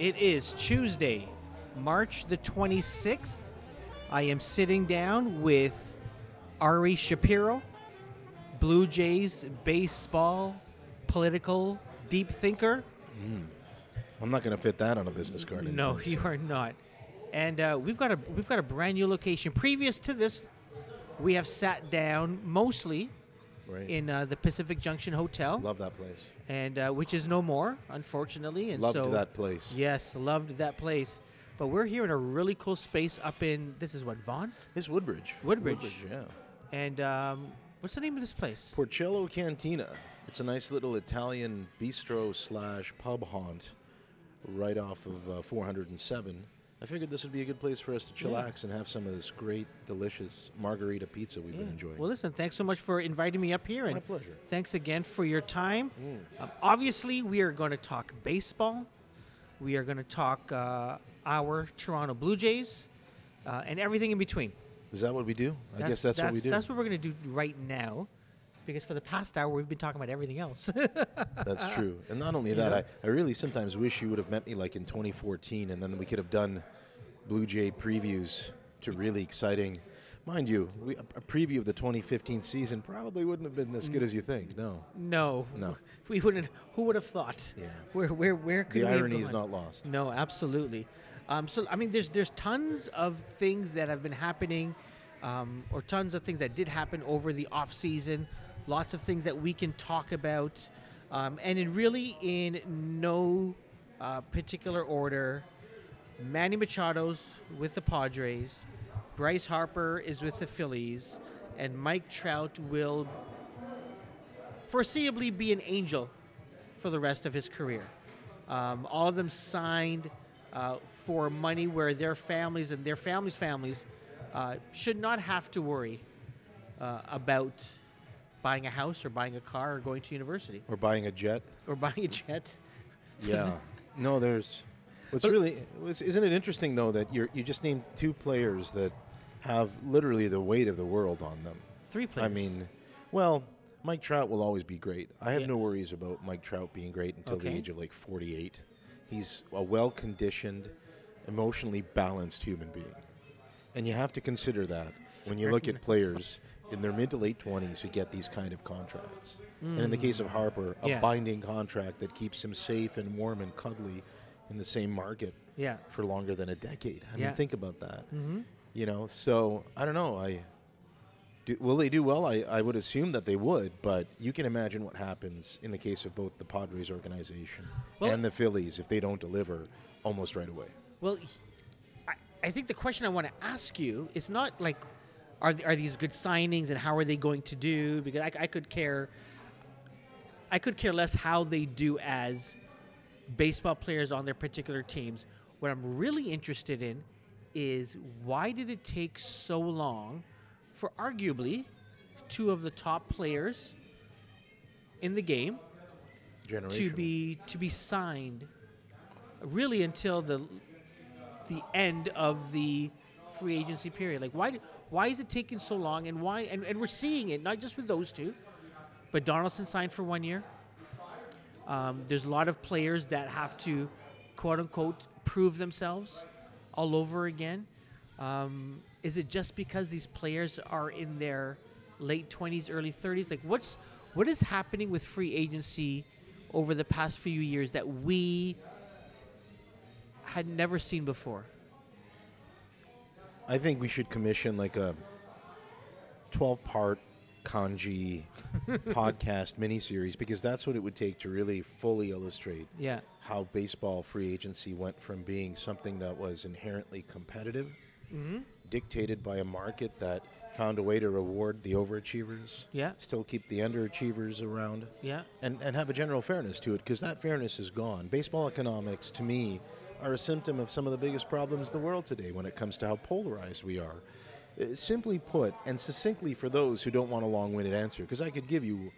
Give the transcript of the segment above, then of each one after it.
It is Tuesday, March the 26th. I am sitting down with Ari Shapiro, Blue Jays baseball political deep thinker. I'm not going to fit that on a business card. No, you soon. are not. And uh, we've got a we've got a brand new location. Previous to this, we have sat down mostly Right. in uh, the Pacific Junction Hotel, Love that place. and uh, which is no more, unfortunately. And Loved so that place. Yes, loved that place. But we're here in a really cool space up in this is what Vaughan, It's Woodbridge. Woodbridge. yeah. and um, what's the name of this place? Porcello Cantina. It's a nice little Italian bistro slash pub haunt right off of uh, 407. I figured this would be a good place for us to chillax and have some of this great, delicious margarita pizza we've been enjoying. Well, listen, thanks so much for inviting me up here, and My pleasure. thanks again for your time. Mm. Um, obviously, we are going to talk baseball. We are going to talk uh, our Toronto Blue Jays uh, and everything in between. Is that what we do? I guess that's, what we do. That's what we're going to do right now, because for the past hour we've been talking about everything else. That's true. And not only that, I, I really sometimes wish you would have met me like in 2014 and then we could have done Blue Jay previews to really exciting. Mind you, we, a preview of the 2015 season probably wouldn't have been as good as you think. No. no, No. we wouldn't. Who would have thought? Yeah. Where, where, where could The irony is not lost. No, absolutely. Um, so I mean, there's there's tons of things that have been happening, um, or tons of things that did happen over the off season. Lots of things that we can talk about, um, and in really in no uh, particular order. Manny Machado's with the Padres, Bryce Harper is with the Phillies, and Mike Trout will foreseeably be an angel for the rest of his career. Um, all of them signed uh, for money where their families and their families' families uh, should not have to worry uh, about buying a house or buying a car or going to university Or buying a jet. or buying a jet. Yeah. no, there's. What's really isn't it interesting though that you you just named two players that have literally the weight of the world on them. Three players. I mean, well, Mike Trout will always be great. I have Yeah. no worries about Mike Trout being great until the age of like 48. He's a well-conditioned, emotionally balanced human being. And you have to consider that when you look at players in their mid to late 20s who get these kind of contracts. And in the case of Harper, a Yeah. binding contract that keeps him safe and warm and cuddly in the same market yeah. for longer than a decade. I Yeah. mean, think about that. Mm-hmm. You know, so I don't know. I do, will they do well? I, I would assume that they would, but you can imagine what happens in the case of both the Padres organization Well- and the Phillies if they don't deliver almost right away. Well, I, I think the question I want to ask you is not like, are, th- are these good signings and how are they going to do? Because I, I could care, I could care less how they do as baseball players on their particular teams. What I'm really interested in is why did it take so long for arguably two of the top players in the game to be to be signed really until the the end of the free agency period like why why is it taking so long and why and, and we're seeing it not just with those two but Donaldson signed for one year. Um, there's a lot of players that have to quote unquote prove themselves all over again. Um, is it just because these players are in their late 20s early 30s like what's what is happening with free agency over the past few years that we had never seen before I think we should commission like a 12 part kanji podcast miniseries because that's what it would take to really fully illustrate yeah how baseball free agency went from being something that was inherently competitive, mm-hmm. dictated by a market that found a way to reward the overachievers, Yeah. still keep the underachievers around, yeah and, and have a general fairness to it because that fairness is gone. Baseball economics, to me, are a symptom of some of the biggest problems in the world today when it comes to how polarized we are. Uh, Simply put, and succinctly for those who don't want a long winded answer, because I could give you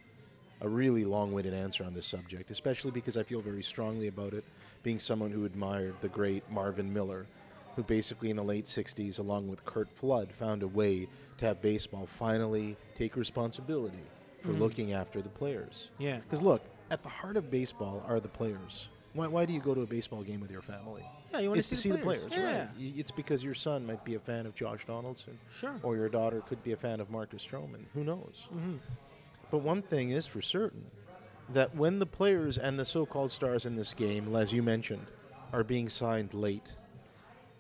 a really long winded answer on this subject, especially because I feel very strongly about it, being someone who admired the great Marvin Miller, who basically in the late 60s, along with Curt Flood, found a way to have baseball finally take responsibility for looking after the players. yeah Because look, at the heart of baseball are the players. Why, why do you go to a baseball game with your family? Yeah, you want it's to to see the players, Yeah, right? It's because your son might be a fan of Josh Donaldson, Sure. or your daughter could be a fan of Marcus Stroman. Who knows? Mm-hmm. But one thing is for certain that when the players and the so called stars in this game, as you mentioned, are being signed late,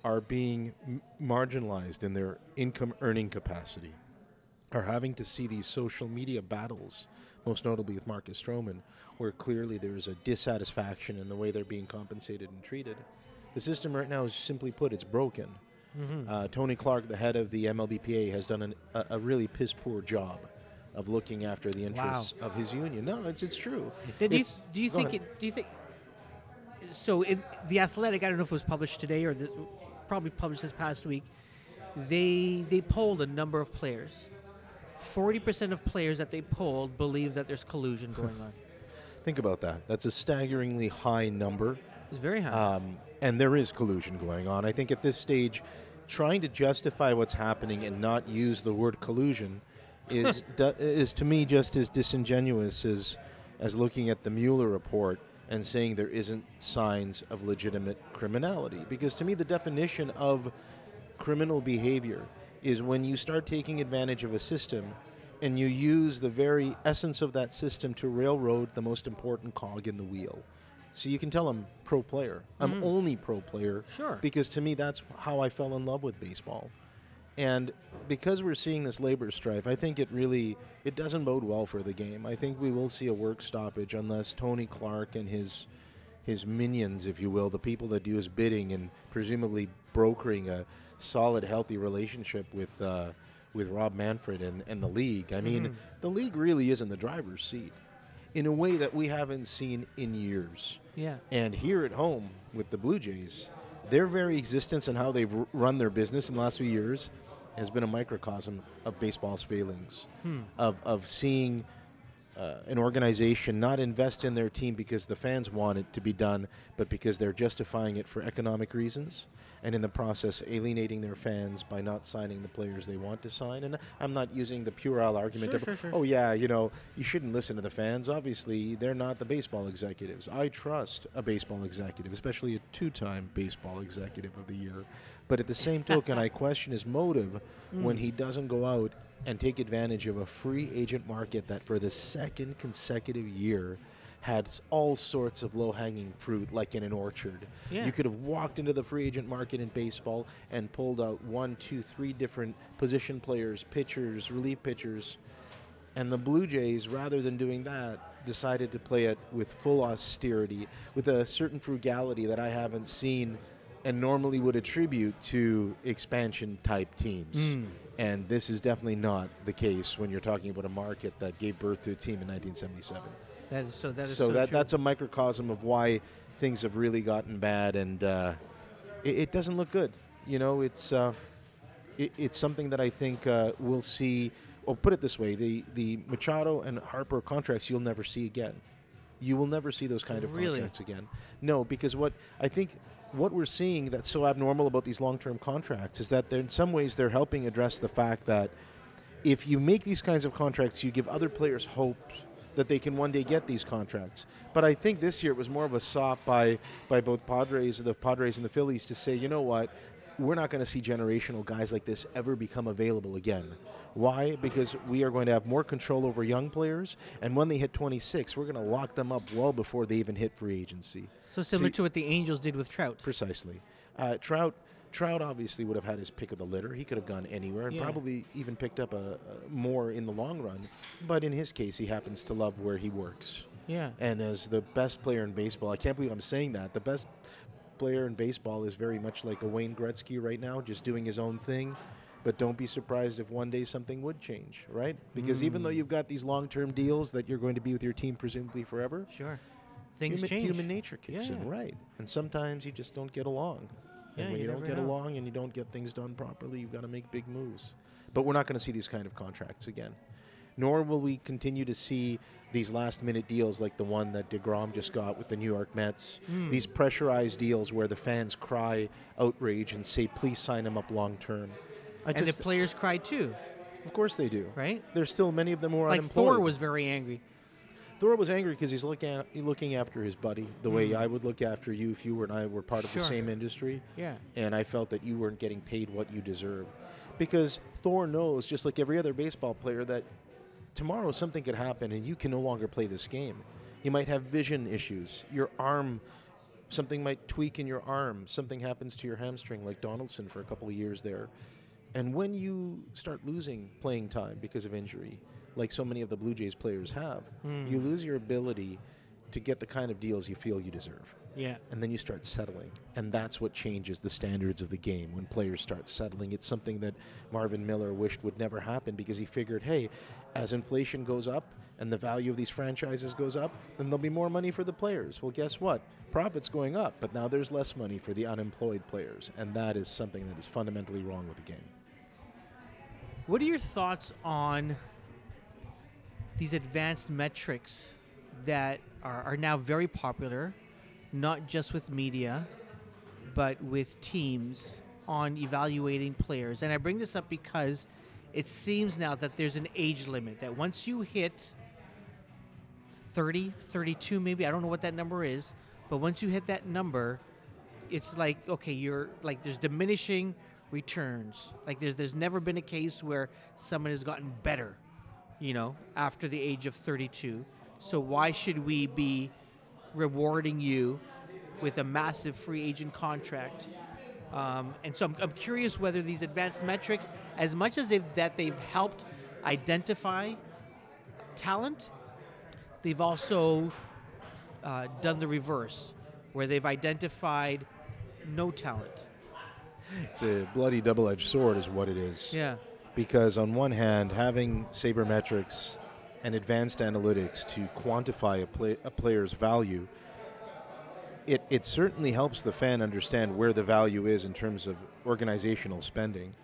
are being m- marginalized in their income earning capacity, are having to see these social media battles, most notably with Marcus Stroman, where clearly there's a dissatisfaction in the way they're being compensated and treated. The system right now is simply put, it's broken. Mm-hmm. Uh, Tony Clark, the head of the MLBPA, has done an, a, a really piss poor job of looking after the interests of his union. No, it's, it's true. Did you, It's- do you think it? Do you think? So, in the Athletic, I don't know if it was published today or this, probably published this past week. They they polled a number of players. Forty percent of players that they polled believe that there's collusion going on. Think about that. That's a staggeringly high number. It's very high. Um, and there is collusion going on. I think at this stage, trying to justify what's happening and not use the word collusion is du- is to me just as disingenuous as as looking at the Mueller report and saying there isn't signs of legitimate criminality. Because to me, the definition of criminal behavior is when you start taking advantage of a system and you use the very essence of that system to railroad the most important cog in the wheel. So you can tell I'm pro player. I'm mm. only pro player. Sure. Because to me, that's how I fell in love with baseball. And because we're seeing this labor strife, I think it really it doesn't bode well for the game. I think we will see a work stoppage unless Tony Clark and his his minions, if you will, the people that do his bidding and presumably brokering a solid, healthy relationship with uh, with Rob Manfred and, and the league. I mean, the league really is in the driver's seat in a way that we haven't seen in years. yeah. And here at home with the Blue Jays, their very existence and how they've run their business in the last few years has been a microcosm of baseball's failings, of, of seeing uh, an organization not invest in their team because the fans want it to be done, but because they're justifying it for economic reasons, and in the process alienating their fans by not signing the players they want to sign. And I'm not using the puerile argument Sure, of, sure, sure, oh yeah, you know, you shouldn't listen to the fans. Obviously, they're not the baseball executives. I trust a baseball executive, especially a two-time baseball executive of the year. But at the same token, I question his motive when he doesn't go out and take advantage of a free agent market that for the second consecutive year had all sorts of low-hanging fruit like in an orchard. Yeah. You could have walked into the free agent market in baseball and pulled out one, two, three different position players, pitchers, relief pitchers, and the Blue Jays, rather than doing that, decided to play it with full austerity, with a certain frugality that I haven't seen and normally would attribute to expansion type teams. Hmm. And this is definitely not the case when you're talking about a market that gave birth to a team in 1977. That is so. That is so so, that true. that's a microcosm of why things have really gotten bad, and uh, it, it doesn't look good. You know, it's uh, it, it's something that I think uh, we'll see. Or put it this way: the the Machado and Harper contracts you'll never see again. You will never see those kind of Really? contracts again. No, because what I think what we're seeing that's so abnormal about these long-term contracts is that in some ways they're helping address the fact that if you make these kinds of contracts, you give other players hope that they can one day get these contracts. But I think this year it was more of a sop by by both Padres, the Padres and the Phillies, to say, you know what, we're not going to see generational guys like this ever become available again. Why? Because we are going to have more control over young players, and when they hit 26, we're going to lock them up well before they even hit free agency. so similar See- to what the Angels did with Trout. Precisely. Uh, Trout. Trout obviously would have had his pick of the litter. He could have gone anywhere and Yeah. probably even picked up a, a more in the long run. But in his case, he happens to love where he works. Yeah. And as the best player in baseball, I can't believe I'm saying that. The best player in baseball is very much like a Wayne Gretzky right now, just doing his own thing. But don't be surprised if one day something would change, right? Because even though Hmm. you've got these long-term deals that you're going to be with your team presumably forever, Sure. Things human, change. human nature kicks in, right? And sometimes you just don't get along. Yeah, and when you you, don't get know. along and you don't get things done properly, you've got to make big moves. But we're not going to see these kind of contracts again. Nor will we continue to see these last minute deals like the one that DeGrom just got with the New York Mets. Hmm. These pressurized deals where the fans cry outrage and say, please sign him up long term. And just, the players cry too, of course they do. right? There's still many of them who are Like unemployed. Thor was very angry. Thor was angry because he's looking at, looking after his buddy the way I would look after you if you were and I were part of the Mm. Same industry. Yeah. And I felt that you weren't getting paid what you deserve. Because Thor knows, just like every other baseball player, that tomorrow something could happen and you can no longer play this game. You might have vision issues. Your arm, something might tweak in your arm. Something happens to your hamstring, like Donaldson for a couple of years there. And when you start losing playing time because of injury, like so many of the Blue Jays players have, you hmm. lose your ability to get the kind of deals you feel you deserve Yeah. and then you start settling. And that's what changes the standards of the game when players start settling. It's something that Marvin Miller wished would never happen because he figured, hey, as inflation goes up and the value of these franchises goes up, then there'll be more money for the players. Well, guess what? Profit's going up, but now there's less money for the unemployed players. And that is something that is fundamentally wrong with the game. What are your thoughts on these advanced metrics that are, are now very popular, not just with media, but with teams on evaluating players? And I bring this up because it seems now that there's an age limit, that once you hit 30, 32 maybe, I don't know what that number is, but once you hit that number, it's like okay you're like there's diminishing returns. Like there's there's never been a case where someone has gotten better you know after the age of 32 so why should we be rewarding you with a massive free agent contract um, and so I'm, I'm curious whether these advanced metrics as much as they've, that they've helped identify talent they've also uh, done the reverse, where they've identified no talent. It's a bloody double edged sword, is what it is. Yeah. because on one hand, having sabermetrics and advanced analytics to quantify a, play, a player's value, it, it certainly helps the fan understand where the value is in terms of organizational spending.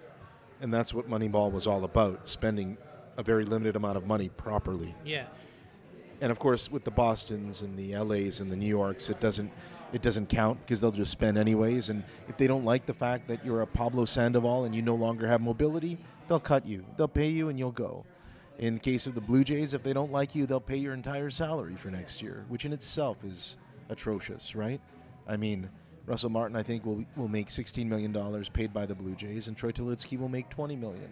And that's what Moneyball was all about, spending a very limited amount of money properly. Yeah. And of course, with the Boston's and the LA's and the New York's, it doesn't it doesn't count because they'll just spend anyways. And if they don't like the fact that you're a Pablo Sandoval and you no longer have mobility, they'll cut you. They'll pay you and you'll go. In the case of the Blue Jays, if they don't like you, they'll pay your entire salary for next year, which in itself is atrocious, right? I mean, Russell Martin, I think, will will make 16 million dollars paid by the Blue Jays, and Troy Tulowitzki will make 20 million.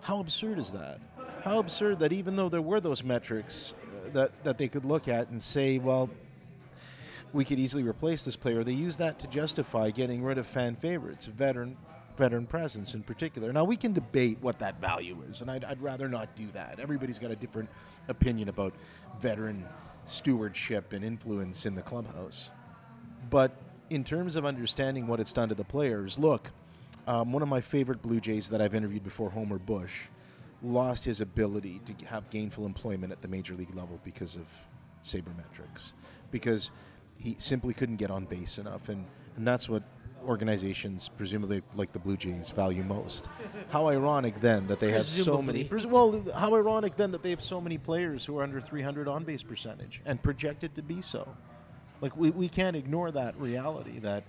How absurd is that? How absurd that even though there were those metrics uh, that, that they could look at and say, well, we could easily replace this player, they use that to justify getting rid of fan favorites, veteran veteran presence in particular. Now we can debate what that value is, and I'd, I'd rather not do that. Everybody's got a different opinion about veteran stewardship and influence in the clubhouse. But in terms of understanding what it's done to the players, look, um, one of my favorite Blue Jays that I've interviewed before, Homer Bush, lost his ability to have gainful employment at the major league level because of sabermetrics, because he simply couldn't get on base enough, and, and that's what organizations, presumably like the Blue Jays, value most. How ironic then that they have so many. Well, how ironic then that they have so many players who are under 300 on base percentage and projected to be so. Like we, we can't ignore that reality that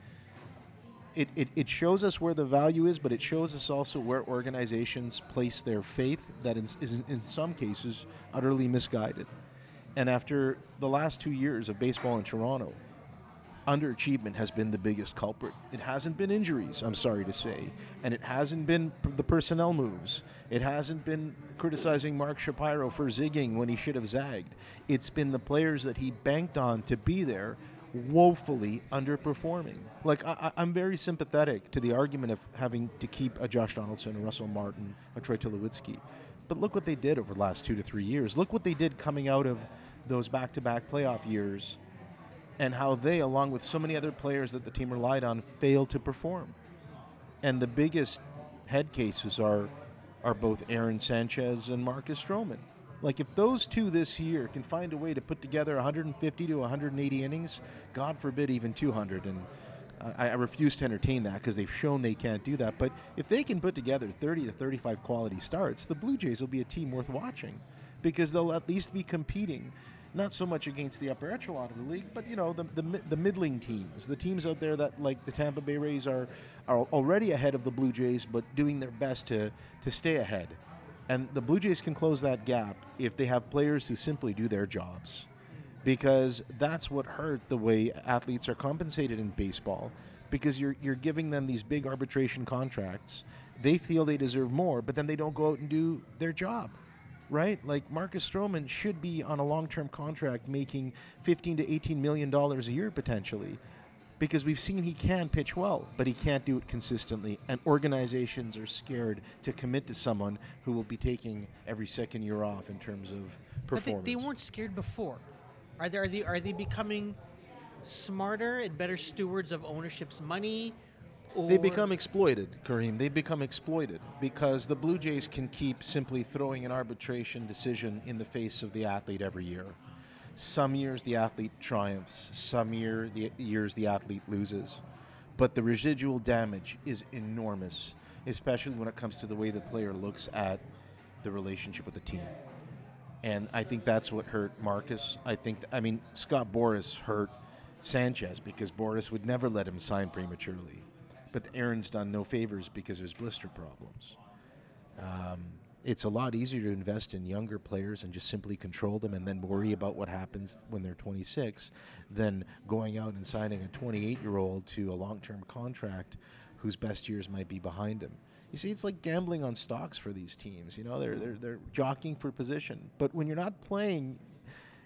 it, it, it shows us where the value is, but it shows us also where organizations place their faith that is, is in some cases utterly misguided. And after the last two years of baseball in Toronto, underachievement has been the biggest culprit. It hasn't been injuries, I'm sorry to say, and it hasn't been the personnel moves. It hasn't been criticizing Mark Shapiro for zigging when he should have zagged. It's been the players that he banked on to be there woefully underperforming. Like I, I'm very sympathetic to the argument of having to keep a Josh Donaldson, a Russell Martin, a Troy Tulowitzki. But look what they did over the last two to three years. Look what they did coming out of those back-to-back playoff years and how they, along with so many other players that the team relied on, failed to perform. And the biggest head cases are are both Aaron Sanchez and Marcus Stroman. Like if those two this year can find a way to put together 150 to 180 innings, God forbid even 200, and I, I refuse to entertain that because they've shown they can't do that. But if they can put together 30 to 35 quality starts, the Blue Jays will be a team worth watching because they'll at least be competing not so much against the upper echelon of the league, but you know the, the the middling teams, the teams out there that like the Tampa Bay Rays are are already ahead of the Blue Jays, but doing their best to to stay ahead. And the Blue Jays can close that gap if they have players who simply do their jobs. because that's what hurt the way athletes are compensated in baseball because you're you're giving them these big arbitration contracts. They feel they deserve more, but then they don't go out and do their job. Right? Like Marcus Stroman should be on a long-term contract making 15 to 18 million dollars a year potentially because we've seen he can pitch well, but he can't do it consistently. And organizations are scared to commit to someone who will be taking every second year off in terms of But they, they weren't scared before. Are they, are they are they becoming smarter and better stewards of ownership's money? Or They become exploited, Kareem. They become exploited because the Blue Jays can keep simply throwing an arbitration decision in the face of the athlete every year. Some years the athlete triumphs, some year the years the athlete loses. But the residual damage is enormous, especially when it comes to the way the player looks at the relationship with the team. And I think that's what hurt Marcus. I think, I mean, Scott Boras hurt Sanchez because Boras would never let him sign prematurely. But Aaron's done no favors because of his blister problems. Um, it's a lot easier to invest in younger players and just simply control them and then worry about what happens when they're 26 than going out and signing a 28 year old to a long term contract whose best years might be behind him. You see, it's like gambling on stocks for these teams. You know, they're, they're, they're jockeying for position. But when you're not playing,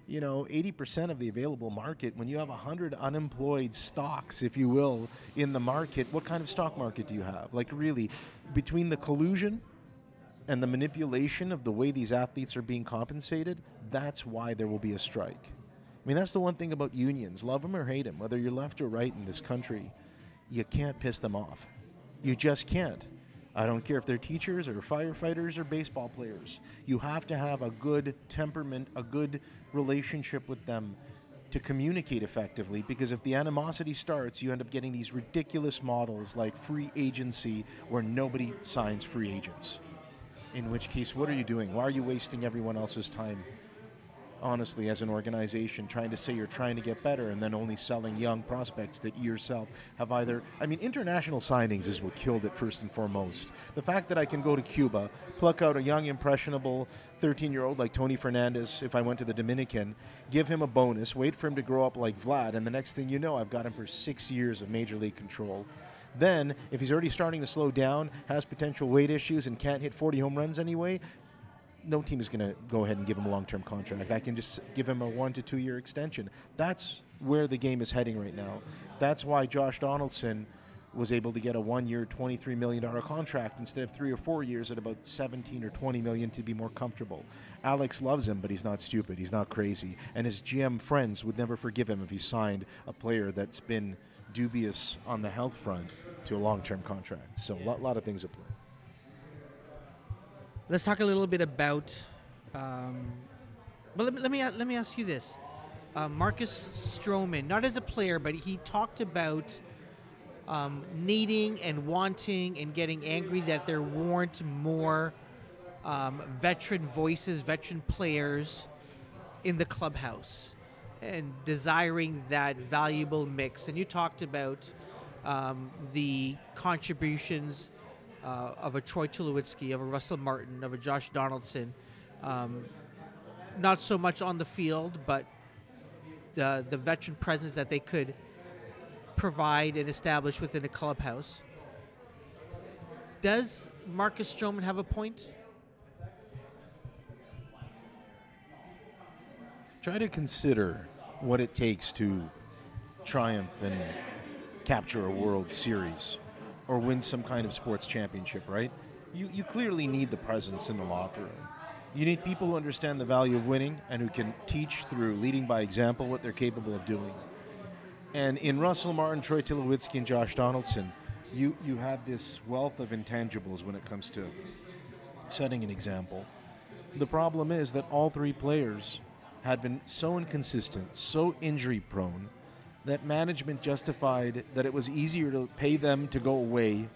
you know, 80% of the available market, when you have 100 unemployed stocks, if you will, in the market, what kind of stock market do you have? Like, really, between the collusion and the manipulation of the way these athletes are being compensated, that's why there will be a strike. I mean, that's the one thing about unions love them or hate them, whether you're left or right in this country, you can't piss them off. You just can't. I don't care if they're teachers or firefighters or baseball players. You have to have a good temperament, a good relationship with them to communicate effectively because if the animosity starts, you end up getting these ridiculous models like free agency where nobody signs free agents. In which case, what are you doing? Why are you wasting everyone else's time? Honestly, as an organization, trying to say you're trying to get better and then only selling young prospects that you yourself have either. I mean, international signings is what killed it first and foremost. The fact that I can go to Cuba, pluck out a young, impressionable 13 year old like Tony Fernandez, if I went to the Dominican, give him a bonus, wait for him to grow up like Vlad, and the next thing you know, I've got him for six years of major league control. Then, if he's already starting to slow down, has potential weight issues, and can't hit 40 home runs anyway, no team is going to go ahead and give him a long term contract. I can just give him a one to two year extension. That's where the game is heading right now. That's why Josh Donaldson was able to get a one year, $23 million contract instead of three or four years at about 17 or 20 million to be more comfortable. Alex loves him, but he's not stupid. He's not crazy. And his GM friends would never forgive him if he signed a player that's been dubious on the health front to a long term contract. So a lot, lot of things at play. Let's talk a little bit about. Um, but let me, let me let me ask you this: uh, Marcus Stroman, not as a player, but he talked about um, needing and wanting and getting angry that there weren't more um, veteran voices, veteran players in the clubhouse, and desiring that valuable mix. And you talked about um, the contributions uh, of a Troy Tulowitzki, of a Russell Martin, of a Josh Donaldson. Um, not so much on the field, but the the veteran presence that they could provide and establish within a clubhouse. Does Marcus Stroman have a point? Try to consider what it takes to triumph and capture a World Series or win some kind of sports championship, right? You, you clearly need the presence in the locker room. You need people who understand the value of winning and who can teach through leading by example what they're capable of doing. And in Russell Martin, Troy Tulowitzki, and Josh Donaldson, you, you had this wealth of intangibles when it comes to setting an example. The problem is that all three players had been so inconsistent, so injury prone, that management justified that it was easier to pay them to go away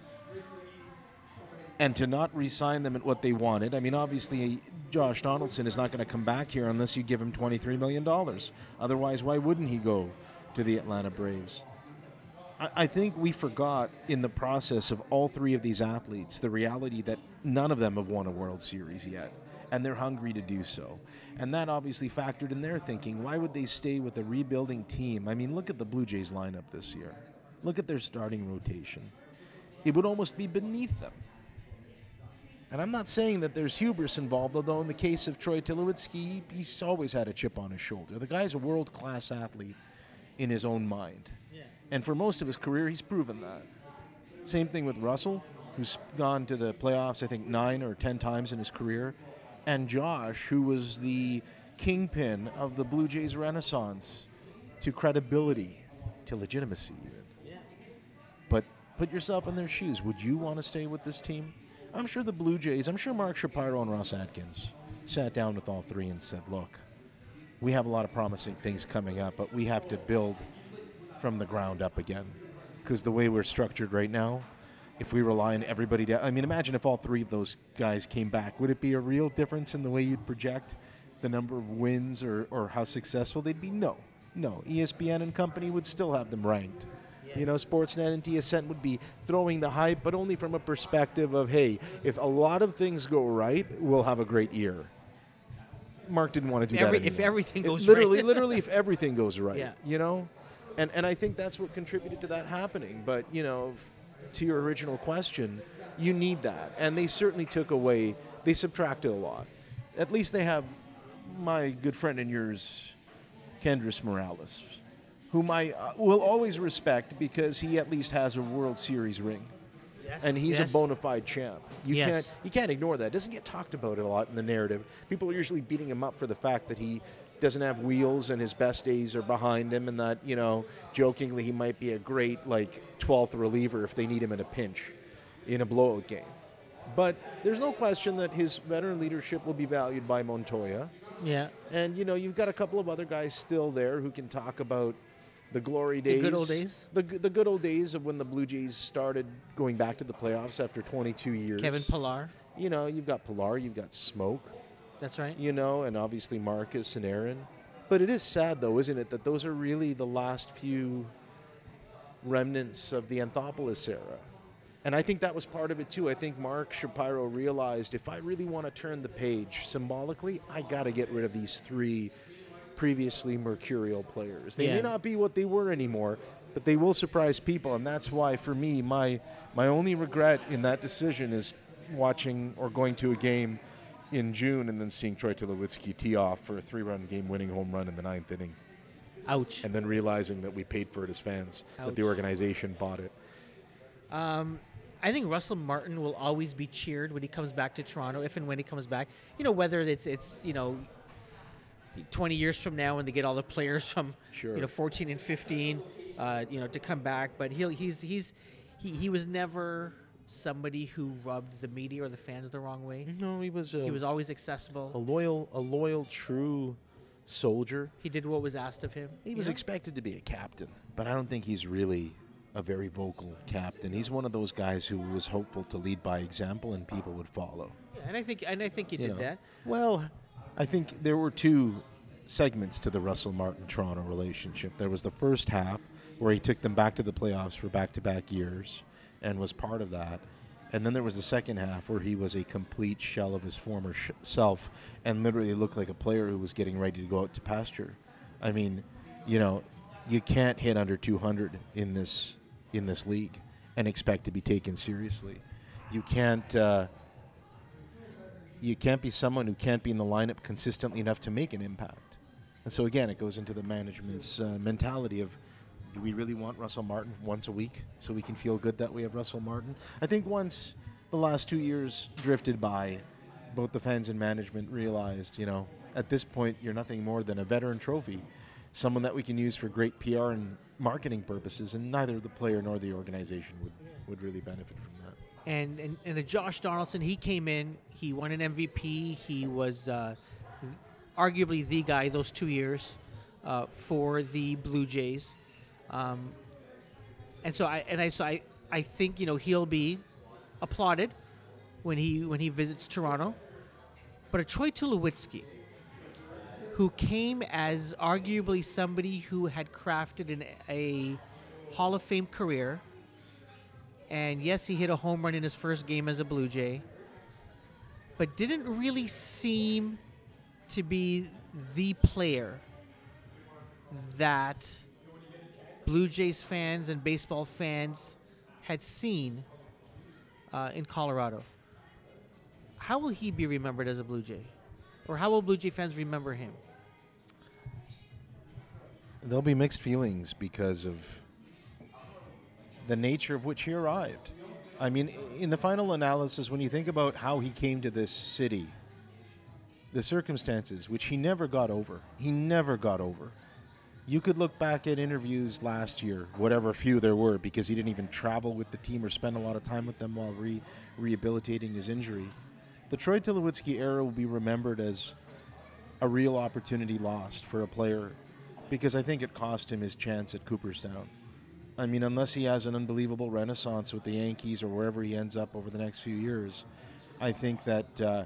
and to not re-sign them at what they wanted. I mean, obviously, Josh Donaldson is not going to come back here unless you give him $23 million. Otherwise, why wouldn't he go to the Atlanta Braves? I, I think we forgot in the process of all three of these athletes the reality that none of them have won a World Series yet. And they're hungry to do so. And that obviously factored in their thinking. Why would they stay with a rebuilding team? I mean, look at the Blue Jays lineup this year. Look at their starting rotation. It would almost be beneath them. And I'm not saying that there's hubris involved, although in the case of Troy Tulowitzki, he's always had a chip on his shoulder. The guy's a world class athlete in his own mind. And for most of his career, he's proven that. Same thing with Russell, who's gone to the playoffs, I think, nine or ten times in his career. And Josh, who was the kingpin of the Blue Jays renaissance to credibility, to legitimacy, even. But put yourself in their shoes. Would you want to stay with this team? I'm sure the Blue Jays, I'm sure Mark Shapiro and Ross Atkins sat down with all three and said, look, we have a lot of promising things coming up, but we have to build from the ground up again. Because the way we're structured right now, if we rely on everybody down, I mean, imagine if all three of those guys came back. Would it be a real difference in the way you'd project the number of wins or, or how successful they'd be? No. No. ESPN and company would still have them ranked. You know, Sportsnet and TSN would be throwing the hype, but only from a perspective of, hey, if a lot of things go right, we'll have a great year. Mark didn't want to do Every- that. if everything goes literally, right. literally, if everything goes right, Yeah. you know, and and I think that's what contributed to that happening. But you know, to your original question, you need that, and they certainly took away. They subtracted a lot. At least they have my good friend and yours, Kendrys Morales, whom I uh, will always respect because he at least has a World Series ring and he's Yes. a bona fide champ. You Yes. can't you can't ignore that. It doesn't get talked about a lot in the narrative. People are usually beating him up for the fact that he doesn't have wheels and his best days are behind him, and that you know, jokingly, he might be a great like 12th reliever if they need him in a pinch, in a blowout game. But there's no question that his veteran leadership will be valued by Montoyo. Yeah. And you know, you've got a couple of other guys still there who can talk about the glory days, The good old days? the, the good old days of when the Blue Jays started going back to the playoffs after 22 years. Kevin Pillar. You know, you've got Pillar, you've got Smoke, That's right. you know, and obviously Marcus and Aaron. But it is sad, though, isn't it, that those are really the last few remnants of the Anthopoulos era. And I think that was part of it too. I think Mark Shapiro realized if I really want to turn the page symbolically, I got to get rid of these three previously mercurial players. They Yeah. may not be what they were anymore, but they will surprise people. And that's why, for me, my my only regret in that decision is watching or going to a game in June and then seeing Troy Tulowitzki tee off for a three-run game-winning home run in the ninth inning, Ouch. and then realizing that we paid for it as fans, that the organization bought it. Um, I think Russell Martin will always be cheered when he comes back to Toronto, if and when he comes back. You know, whether it's it's you know, twenty years from now when they get all the players from Sure. you know fourteen and fifteen, uh, you know, to come back. But he'll he's he's he, he was never somebody who rubbed the media or the fans the wrong way. No, he was a, He was always accessible. a loyal, a loyal, true soldier. He did what was asked of him. He was know? expected to be a captain, but I don't think he's really a very vocal captain. He's one of those guys who was hopeful to lead by example and people would follow. Yeah, and I think and I think he you did know. that. Well, I think there were two segments to the Russell Martin Toronto relationship. There was the first half where he took them back to the playoffs for back to back years and was part of that. And then there was the second half where he was a complete shell of his former sh- self and literally looked like a player who was getting ready to go out to pasture. I mean, you know, you can't hit under 200 in this in this league and expect to be taken seriously. You can't uh, you can't be someone who can't be in the lineup consistently enough to make an impact. And so again, it goes into the management's uh, mentality of do we really want Russell Martin once a week so we can feel good that we have Russell Martin? I think once the last two years drifted by, both the fans and management realized, you know, at this point you're nothing more than a veteran trophy, someone that we can use for great PR and marketing purposes, and neither the player nor the organization would, would really benefit from that. and and, and the Josh Donaldson, he came in, he won an MVP. He was uh, arguably the guy those two years uh, for the Blue Jays, um, and so I and I so I, I think you know he'll be applauded when he when he visits Toronto, but a Troy Tulowitzki, who came as arguably somebody who had crafted an, a Hall of Fame career. And yes, he hit a home run in his first game as a Blue Jay. but didn't really seem to be the player that Blue Jays fans and baseball fans had seen uh, in Colorado. How will he be remembered as a Blue Jay? Or how will Blue Jay fans remember him? There'll be mixed feelings because of the nature of which he arrived. I mean, in the final analysis, when you think about how he came to this city, the circumstances, which he never got over, he never got over. You could look back at interviews last year, whatever few there were, because he didn't even travel with the team or spend a lot of time with them while re- rehabilitating his injury. The Troy Tulowitzki era will be remembered as a real opportunity lost for a player because I think it cost him his chance at Cooperstown. I mean, unless he has an unbelievable renaissance with the Yankees or wherever he ends up over the next few years, I think that, uh,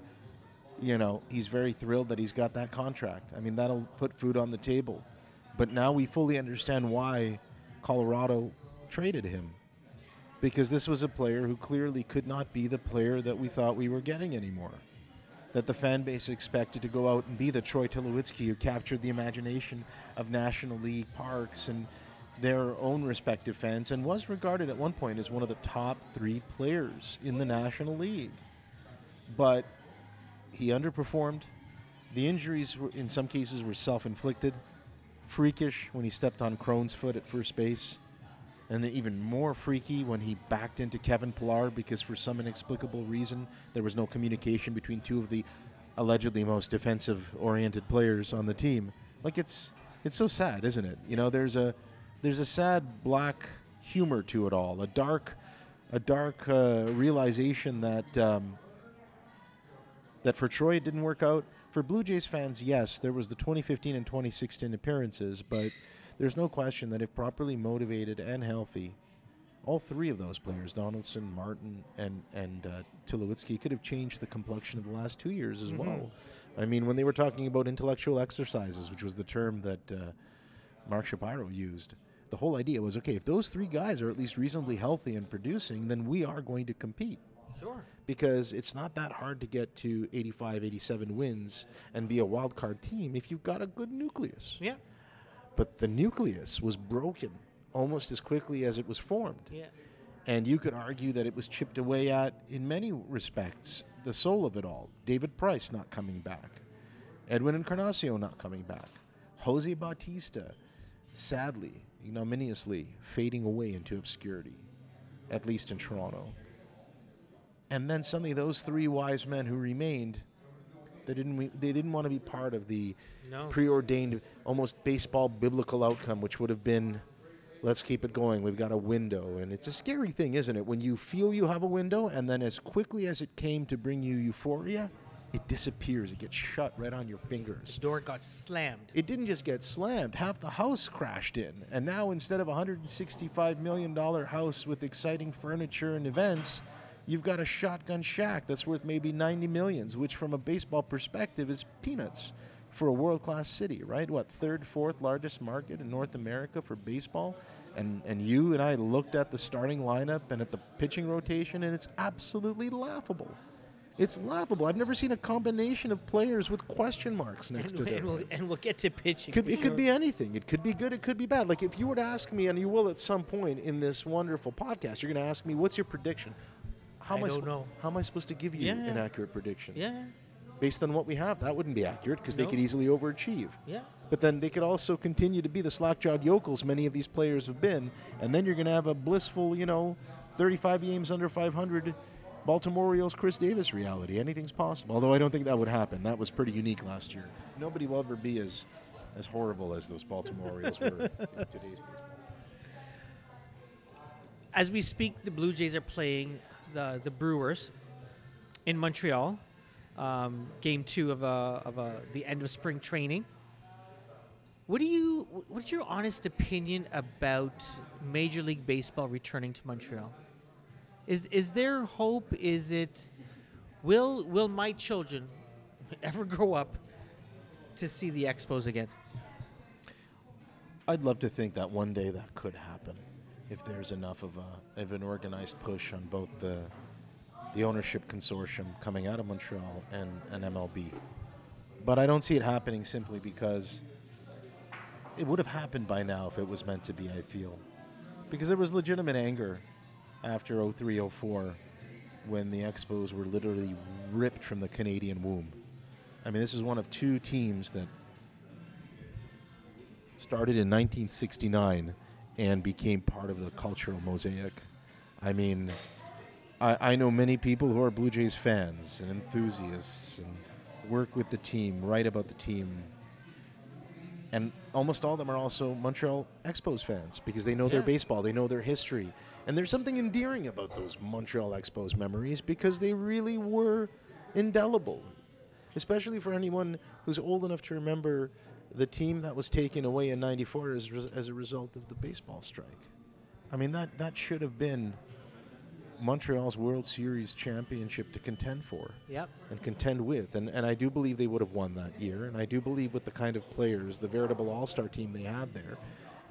you know, he's very thrilled that he's got that contract. I mean, that'll put food on the table. But now we fully understand why Colorado traded him. Because this was a player who clearly could not be the player that we thought we were getting anymore. That the fan base expected to go out and be the Troy Tulowitzki who captured the imagination of National League parks and their own respective fans and was regarded at one point as one of the top three players in the National League. But he underperformed. The injuries, were, in some cases, were self inflicted freakish when he stepped on Crone's foot at first base, and then even more freaky when he backed into Kevin Pillar because for some inexplicable reason there was no communication between two of the allegedly most defensive-oriented players on the team. Like it's it's so sad, isn't it? You know, there's a there's a sad black humor to it all, a dark a dark uh, realization that um, that for Troy it didn't work out, for Blue Jays fans, yes, there was the 2015 and 2016 appearances, but there's no question that if properly motivated and healthy, all three of those players, Donaldson, Martin, and and uh, Tulowitzki, could have changed the complexion of the last two years as mm-hmm. well. I mean, when they were talking about intellectual exercises, which was the term that uh, Mark Shapiro used, the whole idea was okay, if those three guys are at least reasonably healthy and producing, then we are going to compete. Sure. Because it's not that hard to get to 85, 87 wins and be a wild card team if you've got a good nucleus. Yeah. But the nucleus was broken almost as quickly as it was formed. Yeah. And you could argue that it was chipped away at in many respects, the soul of it all. David Price not coming back, Edwin Encarnacion not coming back, Jose Bautista, sadly, ignominiously fading away into obscurity, at least in Toronto. And then suddenly, those three wise men who remained, they didn't they didn't want to be part of the no. preordained, almost baseball biblical outcome, which would have been, let's keep it going. We've got a window, and it's a scary thing, isn't it? When you feel you have a window, and then as quickly as it came to bring you euphoria, it disappears. It gets shut right on your fingers. The door got slammed. It didn't just get slammed, half the house crashed in. And now instead of a $165 million house with exciting furniture and events, you've got a shotgun shack that's worth maybe 90 millions, which from a baseball perspective is peanuts for a world-class city, right? What third, fourth largest market in North America for baseball? And and you and I looked at the starting lineup and at the pitching rotation, and it's absolutely laughable. It's laughable. I've never seen a combination of players with question marks next and, to them. And we'll, and we'll get to pitching. Could, it sure. could be anything. It could be good. It could be bad. Like if you were to ask me, and you will at some point in this wonderful podcast, you're going to ask me, "What's your prediction?" How I am I don't know. How am I supposed to give you yeah. an accurate prediction? Yeah. Based on what we have, that wouldn't be accurate because no. they could easily overachieve. Yeah. But then they could also continue to be the slack-jawed yokels many of these players have been, and then you're going to have a blissful, you know, 35 games under 500 Baltimore Orioles Chris Davis reality. Anything's possible. Although I don't think that would happen. That was pretty unique last year. Nobody will ever be as as horrible as those Baltimore Orioles were in today's baseball. As we speak, the Blue Jays are playing the the Brewers in Montreal. Um, game two of a, of a, the end of spring training. What do you? What's your honest opinion about Major League Baseball returning to Montreal? Is is there hope? Is it will will my children ever grow up to see the Expos again? I'd love to think that one day that could happen if there's enough of a of an organized push on both the the ownership consortium coming out of Montreal and, and MLB. But I don't see it happening simply because it would have happened by now if it was meant to be, I feel. Because there was legitimate anger after 03 04 when the Expos were literally ripped from the Canadian womb. I mean, this is one of two teams that started in 1969 and became part of the cultural mosaic. I mean, I, I know many people who are Blue Jays fans and enthusiasts and work with the team, write about the team. And almost all of them are also Montreal Expos fans because they know their baseball, they know their history. And there's something endearing about those Montreal Expos memories because they really were indelible, especially for anyone who's old enough to remember the team that was taken away in 94 as, res- as a result of the baseball strike. I mean, that, that should have been Montreal's World Series championship to contend for Yep. and contend with. And, and I do believe they would have won that year. And I do believe with the kind of players, the veritable all star team they had there,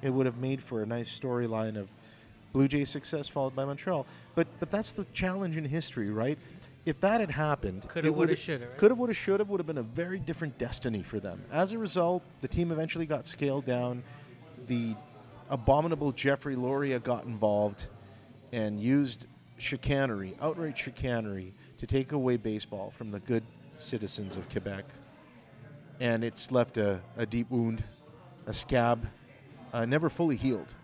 it would have made for a nice storyline of Blue Jays success followed by Montreal. But but that's the challenge in history, right? If that had happened, Coulda, woulda, would've- shoulda, right? Coulda, woulda, shoulda would have been a very different destiny for them. As a result, the team eventually got scaled down. The abominable Jeffrey Loria got involved and used chicanery, outright chicanery, to take away baseball from the good citizens of Quebec. And it's left a, a deep wound, a scab, uh, never fully healed.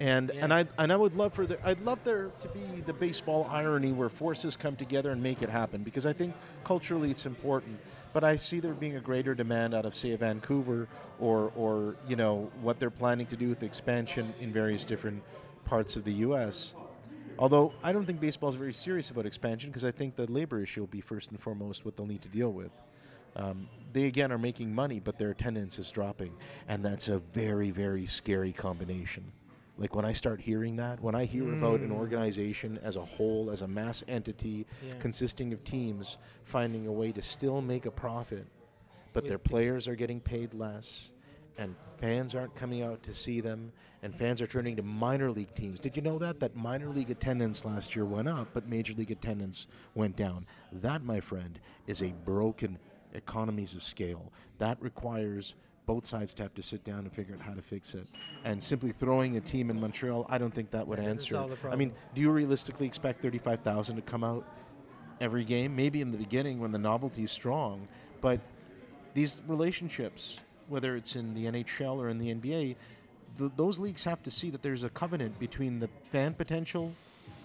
And Yeah. and I and I would love for there I'd love there to be the baseball irony where forces come together and make it happen because I think culturally it's important. But I see there being a greater demand out of say Vancouver or or you know what they're planning to do with the expansion in various different parts of the U.S. Although I don't think baseball is very serious about expansion because I think the labor issue will be first and foremost what they'll need to deal with. Um, they again are making money, but their attendance is dropping, and that's a very, very scary combination. Like when I start hearing that, when I hear about an mm. organization as a whole, as a mass entity Yeah. consisting of teams finding a way to still make a profit, but With their players are getting paid less, and fans aren't coming out to see them, and fans are turning to minor league teams. Did you know that that minor league attendance last year went up, but major league attendance went down? That, my friend, is a broken economies of scale. That requires both sides to have to sit down and figure out how to fix it. And simply throwing a team in Montreal, I don't think that would answer. solve it. the I mean, do you realistically expect 35,000 to come out every game? Maybe in the beginning when the novelty is strong, but these relationships, whether it's in the NHL or in the NBA, th- those leagues have to see that there's a covenant between the fan potential,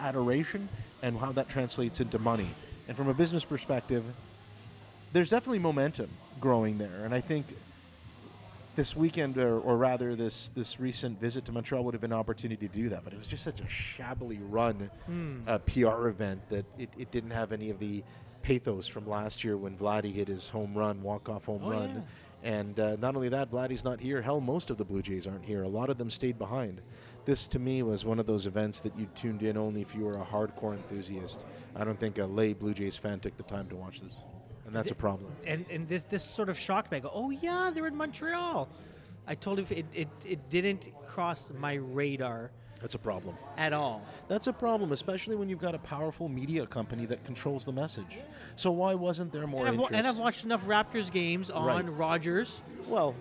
adoration, and how that translates into money. And from a business perspective, there's definitely momentum growing there. And I think this weekend, or, or rather this this recent visit to Montreal, would have been an opportunity to do that. But it was just such a shabbily run uh, PR event that it, it didn't have any of the pathos from last year when Vladdy hit his home run, walk off home Oh, run. And uh, not only that, Vladdy's not here. Hell, most of the Blue Jays aren't here. A lot of them stayed behind. This, to me, was one of those events that you tuned in only if you were a hardcore enthusiast. I don't think a lay Blue Jays fan took the time to watch this, and that's a problem. and and this this sort of shocked me. I go, oh yeah, they're in Montreal. I told you it, it it didn't cross my radar That's a problem. at all. That's a problem, especially when you've got a powerful media company that controls the message. So why wasn't there more And I've, interest? and I've watched enough Raptors games on Right. Rogers. Well,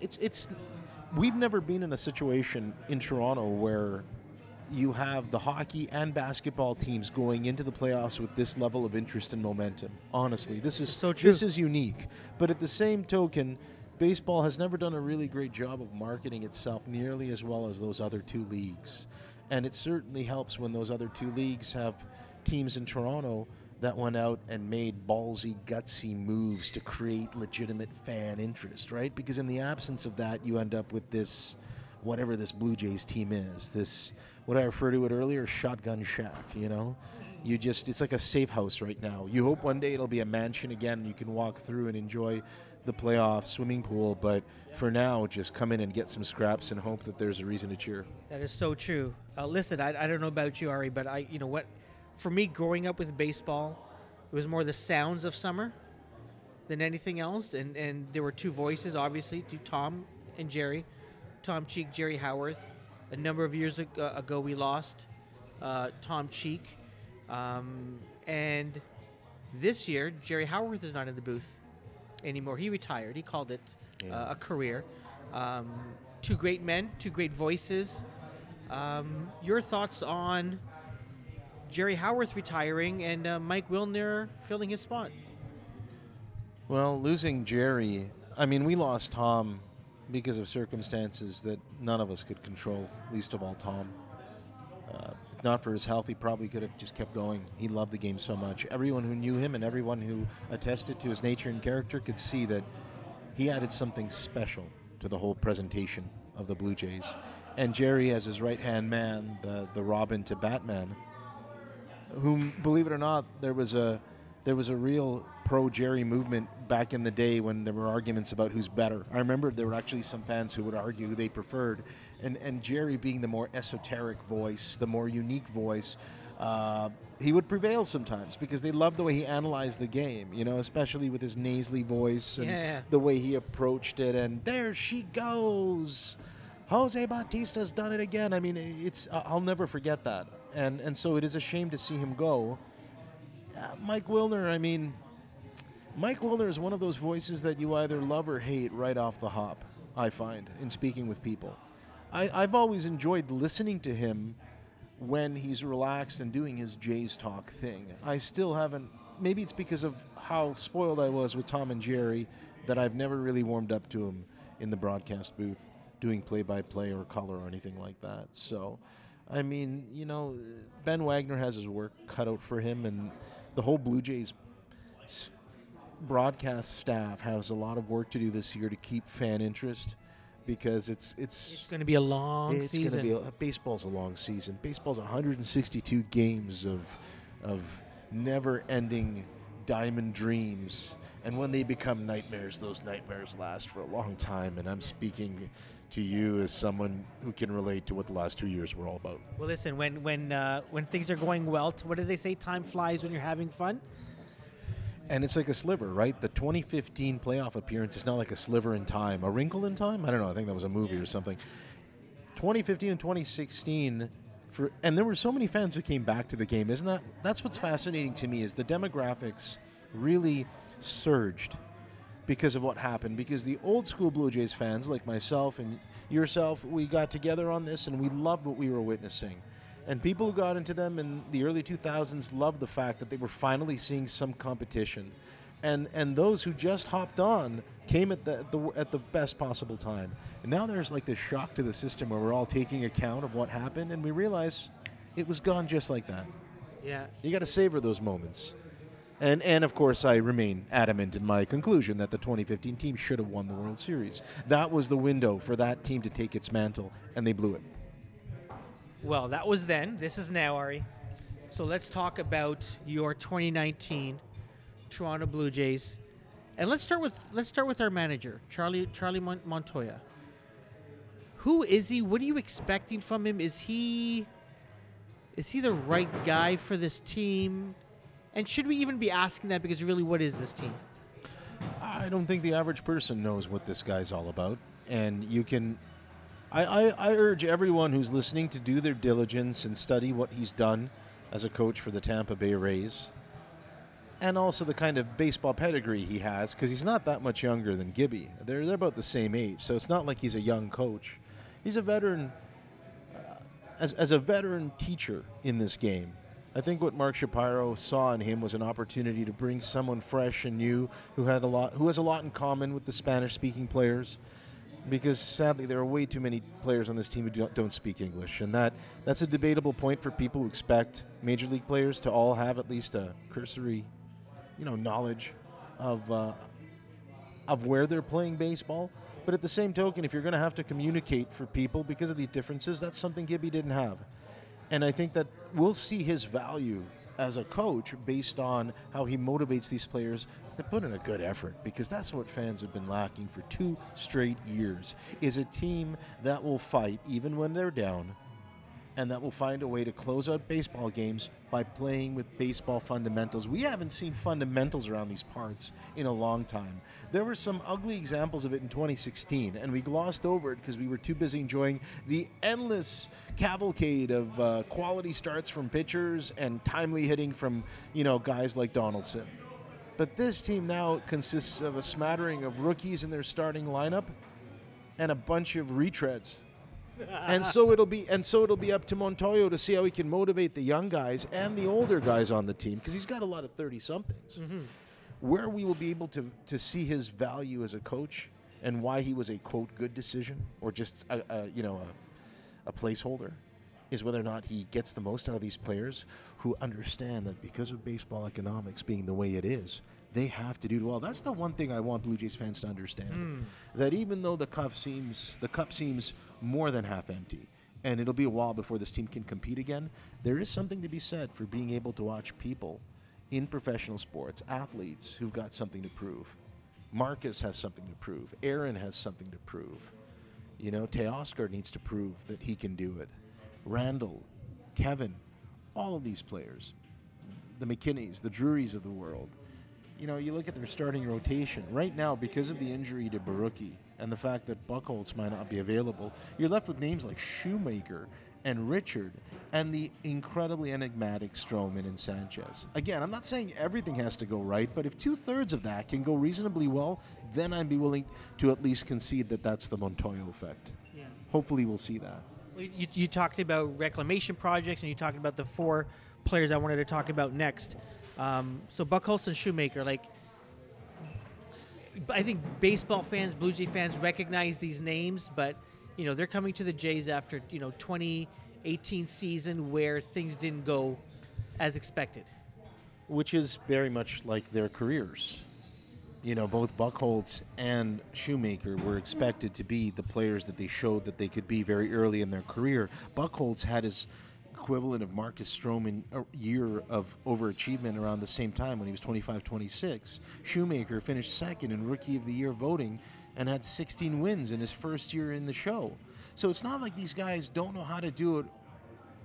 it's it's we've never been in a situation in Toronto where you have the hockey and basketball teams going into the playoffs with this level of interest and momentum. Honestly, this is So true. this is unique. But at the same token, baseball has never done a really great job of marketing itself nearly as well as those other two leagues. And it certainly helps when those other two leagues have teams in Toronto that went out and made ballsy, gutsy moves to create legitimate fan interest, right? Because in the absence of that, you end up with this, whatever this Blue Jays team is, this, what I referred to it earlier, shotgun shack, you know? You just, it's like a safe house right now. You hope one day it'll be a mansion again and you can walk through and enjoy the playoff swimming pool, but for now, just come in and get some scraps and hope that there's a reason to cheer. That is so true. Uh, listen, I, I don't know about you, Ari, but I, you know what? For me, growing up with baseball, it was more the sounds of summer than anything else. And and there were two voices, obviously, to Tom and Jerry, Tom Cheek, Jerry Howarth. A number of years ago, ago we lost uh, Tom Cheek. Um, and this year, Jerry Howarth is not in the booth anymore. He retired. He called it Yeah. uh, a career. Um, two great men, two great voices. Um, your thoughts on Jerry Howarth retiring and uh, Mike Wilner filling his spot? Well, losing Jerry, I mean, we lost Tom because of circumstances that none of us could control, least of all Tom. Uh, not for his health, he probably could have just kept going. He loved the game so much. Everyone who knew him and everyone who attested to his nature and character could see that he added something special to the whole presentation of the Blue Jays. And Jerry, as his right hand man, the, the Robin to Batman, whom, believe it or not, there was a there was a real pro Jerry movement back in the day when there were arguments about who's better. I remember there were actually some fans who would argue who they preferred, and and Jerry being the more esoteric voice, the more unique voice. Uh, he would prevail sometimes because they loved the way he analyzed the game, you know, especially with his nasally voice and Yeah. the way he approached it. And there she goes. Jose Bautista's done it again. I mean, it's I'll never forget that. And and so it is a shame to see him go. Uh, Mike Wilner, I mean, Mike Wilner is one of those voices that you either love or hate right off the hop. I find in speaking with people, I, I've always enjoyed listening to him when he's relaxed and doing his Jays talk thing. I still haven't. Maybe it's because of how spoiled I was with Tom and Jerry that I've never really warmed up to him in the broadcast booth doing play-by-play or color or anything like that. So, I mean, you know, Ben Wagner has his work cut out for him, and the whole Blue Jays broadcast staff has a lot of work to do this year to keep fan interest because it's it's It's going to be a long it's season. going to be a, baseball's a long season. Baseball's 162 games of of never-ending diamond dreams, and when they become nightmares, those nightmares last for a long time. And I'm speaking to you as someone who can relate to what the last two years were all about. well, listen, when when uh, when things are going well, t- what do they say? Time flies when you're having fun. And it's like a sliver, right? The 2015 playoff appearance is not like a sliver in time, a wrinkle in time. I don't know. I think that was a movie or something. 2015 and 2016, for and there were so many fans who came back to the game. Isn't that? That's what's fascinating to me is the demographics really surged because of what happened. Because the old school Blue Jays fans, like myself and yourself, we got together on this and we loved what we were witnessing. And people who got into them in the early 2000s loved the fact that they were finally seeing some competition. And, and those who just hopped on came at the, the at the best possible time. And now there's like this shock to the system where we're all taking account of what happened and we realize it was gone just like that. Yeah. You got to savor those moments. And and of course, I remain adamant in my conclusion that the 2015 team should have won the World Series. That was the window for that team to take its mantle, and they blew it. Well, that was then. This is now, Ari. So let's talk about your 2019 Toronto Blue Jays, and let's start with let's start with our manager, Charlie Charlie Mon- Montoyo. Who is he? What are you expecting from him? Is he is he the right guy for this team? And should we even be asking that? Because really, what is this team? I don't think the average person knows what this guy's all about, and you can. I, I, I urge everyone who's listening to do their diligence and study what he's done as a coach for the Tampa Bay Rays, and also the kind of baseball pedigree he has, because he's not that much younger than Gibby. They're they're about the same age, so it's not like he's a young coach. He's a veteran. Uh, as as a veteran teacher in this game, I think what Mark Shapiro saw in him was an opportunity to bring someone fresh and new who had a lot, who has a lot in common with the Spanish-speaking players. Because sadly, there are way too many players on this team who don't, speak English, and that that's a debatable point for people who expect major league players to all have at least a cursory, you know, knowledge of uh, of where they're playing baseball. But at the same token, if you're going to have to communicate for people because of these differences, that's something Gibby didn't have. And I think that we'll see his value as a coach based on how he motivates these players to put in a good effort because that's what fans have been lacking for two straight years is a team that will fight even when they're down and that will find a way to close out baseball games by playing with baseball fundamentals. We haven't seen fundamentals around these parts in a long time. There were some ugly examples of it in 2016, and we glossed over it because we were too busy enjoying the endless cavalcade of uh, quality starts from pitchers and timely hitting from you know guys like Donaldson. But this team now consists of a smattering of rookies in their starting lineup and a bunch of retreads and so it'll be and so it'll be up to Montoyo to see how he can motivate the young guys and the older guys on the team because he's got a lot of 30 somethings. Mm-hmm. Where we will be able to to see his value as a coach and why he was a quote good decision or just a, a you know a, a placeholder is whether or not he gets the most out of these players who understand that because of baseball economics being the way it is, they have to do well. That's the one thing I want Blue Jays fans to understand. Mm. That even though the cup seems the cup seems more than half empty, and it'll be a while before this team can compete again, there is something to be said for being able to watch people in professional sports, athletes who've got something to prove. Marcus has something to prove. Aaron has something to prove. You know, Teoscar needs to prove that he can do it. Randall, Kevin, all of these players, the McKinneys, the Drurys of the world, you know, you look at their starting rotation right now because of the injury to Borucki and the fact that Buchholz might not be available. You're left with names like Shoemaker and Richard and the incredibly enigmatic Stroman and Sanchez. Again, I'm not saying everything has to go right, but if two thirds of that can go reasonably well, then I'd be willing to at least concede that that's the Montoyo effect. Yeah. Hopefully, we'll see that. You, you talked about reclamation projects and you talked about the four players I wanted to talk about next. Um, so Buchholz and Shoemaker, like, I think baseball fans, Blue Jay fans recognize these names, but you know they're coming to the Jays after you know 2018 season where things didn't go as expected. Which is very much like their careers. You know, both Buchholz and Shoemaker were expected to be the players that they showed that they could be very early in their career. Buchholz had his equivalent of Marcus Stroman a year of overachievement around the same time when he was 25 26. Shoemaker finished second in Rookie of the Year voting and had 16 wins in his first year in the show. So it's not like these guys don't know how to do it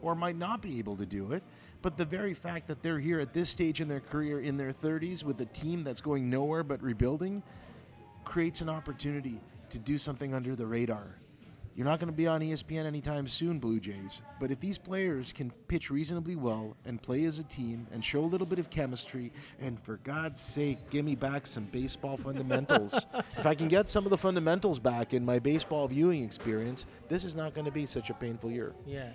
or might not be able to do it. But the very fact that they're here at this stage in their career in their 30s with a team that's going nowhere but rebuilding creates an opportunity to do something under the radar you're not going to be on ESPN anytime soon, Blue Jays. But if these players can pitch reasonably well and play as a team and show a little bit of chemistry, and for God's sake, give me back some baseball fundamentals. if I can get some of the fundamentals back in my baseball viewing experience, this is not going to be such a painful year. Yeah.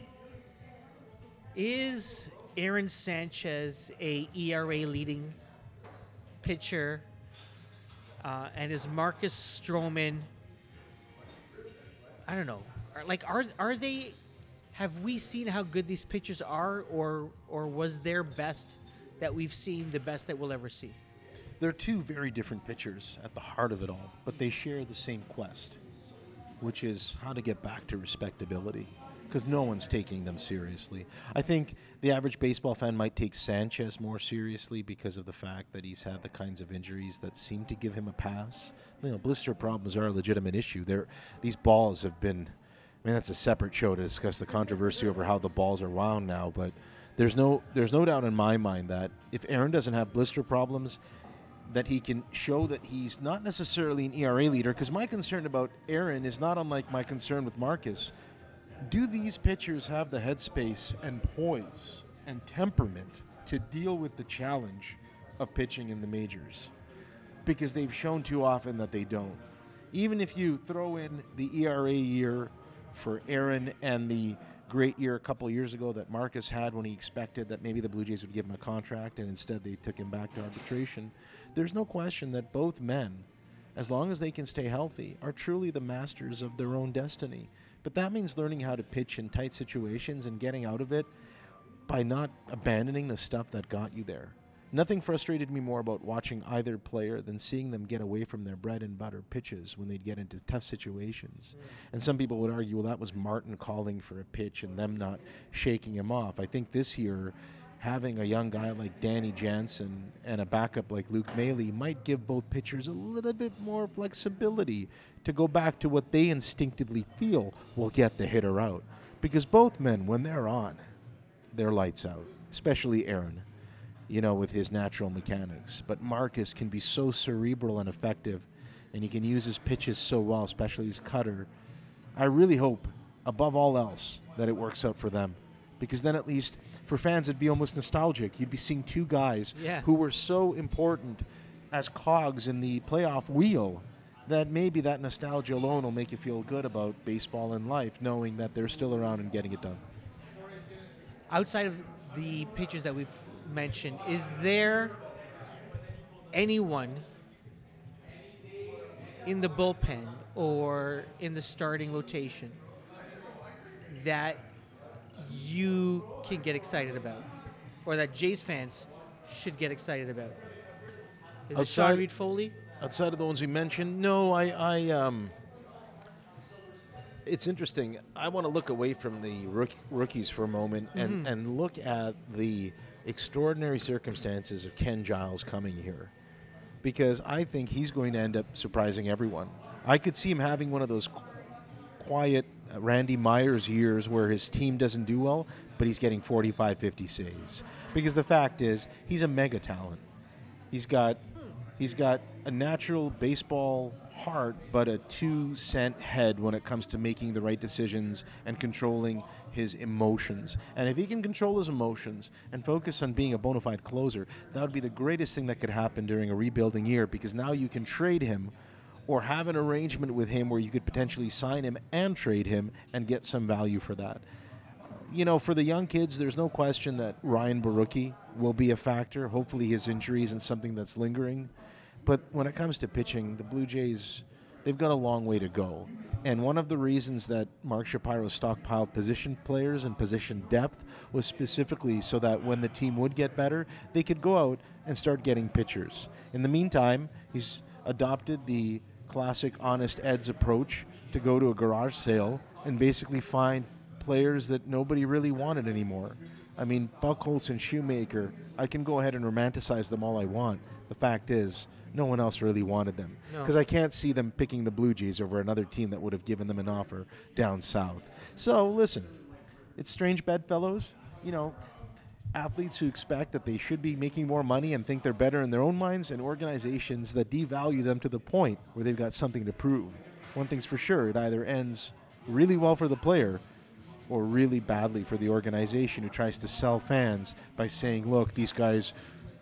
Is Aaron Sanchez a ERA leading pitcher? Uh, and is Marcus Stroman I don't know. Like, are are they? Have we seen how good these pitchers are, or or was their best that we've seen the best that we'll ever see? They're two very different pitchers at the heart of it all, but they share the same quest, which is how to get back to respectability because no one's taking them seriously. I think the average baseball fan might take Sanchez more seriously because of the fact that he's had the kinds of injuries that seem to give him a pass. You know, blister problems are a legitimate issue. There, these balls have been. I mean, that's a separate show to discuss the controversy over how the balls are wound now, but there's no there's no doubt in my mind that if Aaron doesn't have blister problems, that he can show that he's not necessarily an ERA leader. Because my concern about Aaron is not unlike my concern with Marcus do these pitchers have the headspace and poise and temperament to deal with the challenge of pitching in the majors? Because they've shown too often that they don't. Even if you throw in the ERA year for Aaron and the great year a couple years ago that Marcus had when he expected that maybe the Blue Jays would give him a contract and instead they took him back to arbitration, there's no question that both men, as long as they can stay healthy, are truly the masters of their own destiny. But that means learning how to pitch in tight situations and getting out of it by not abandoning the stuff that got you there. Nothing frustrated me more about watching either player than seeing them get away from their bread and butter pitches when they'd get into tough situations. And some people would argue, well, that was Martin calling for a pitch and them not shaking him off. I think this year, having a young guy like Danny Jansen and a backup like Luke Maile might give both pitchers a little bit more flexibility to go back to what they instinctively feel will get the hitter out. because both men, when they're on, they're lights out. Especially Aaron, you know, with his natural mechanics. But Marcus can be so cerebral and effective, and he can use his pitches so well, especially his cutter. I really hope, above all else, that it works out for them, because then at least for fans it'd be almost nostalgic. You'd be seeing two guys Yeah. who were so important as cogs in the playoff wheel that maybe that nostalgia alone will make you feel good about baseball and life, knowing that they're still around and getting it done. outside of the pitchers that we've mentioned, is there anyone in the bullpen or in the starting rotation that you can get excited about, or that Jays fans should get excited about? Is it Sean Outside- Reed Foley? Outside of the ones we mentioned, no, I, I um, it's interesting. I want to look away from the rook, rookies for a moment and, and look at the extraordinary circumstances of Ken Giles coming here, because I think he's going to end up surprising everyone. I could see him having one of those quiet Randy Myers years where his team doesn't do well, but he's getting 45, 50 saves. Because the fact is, he's a mega talent. He's got he's got a natural baseball heart, but a two cent head when it comes to making the right decisions and controlling his emotions. And if he can control his emotions and focus on being a bona fide closer, that would be the greatest thing that could happen during a rebuilding year because now you can trade him or have an arrangement with him where you could potentially sign him and trade him and get some value for that you know, for the young kids, there's no question that Ryan Borucki will be a factor. Hopefully, his injury isn't something that's lingering. But when it comes to pitching, the Blue Jays, they've got a long way to go. And one of the reasons that Mark Shapiro stockpiled position players and position depth was specifically so that when the team would get better, they could go out and start getting pitchers. In the meantime, he's adopted the classic Honest Ed's approach to go to a garage sale and basically find players that nobody really wanted anymore. I mean, Buchholz and Shoemaker, I can go ahead and romanticize them all I want. The fact is, no one else really wanted them. No. Because I can't see them picking the Blue Jays over another team that would have given them an offer down south. So, listen, it's strange bedfellows. You know, athletes who expect that they should be making more money and think they're better in their own minds, and organizations that devalue them to the point where they've got something to prove. One thing's for sure, it either ends really well for the player or really badly for the organization who tries to sell fans by saying, "Look, these guys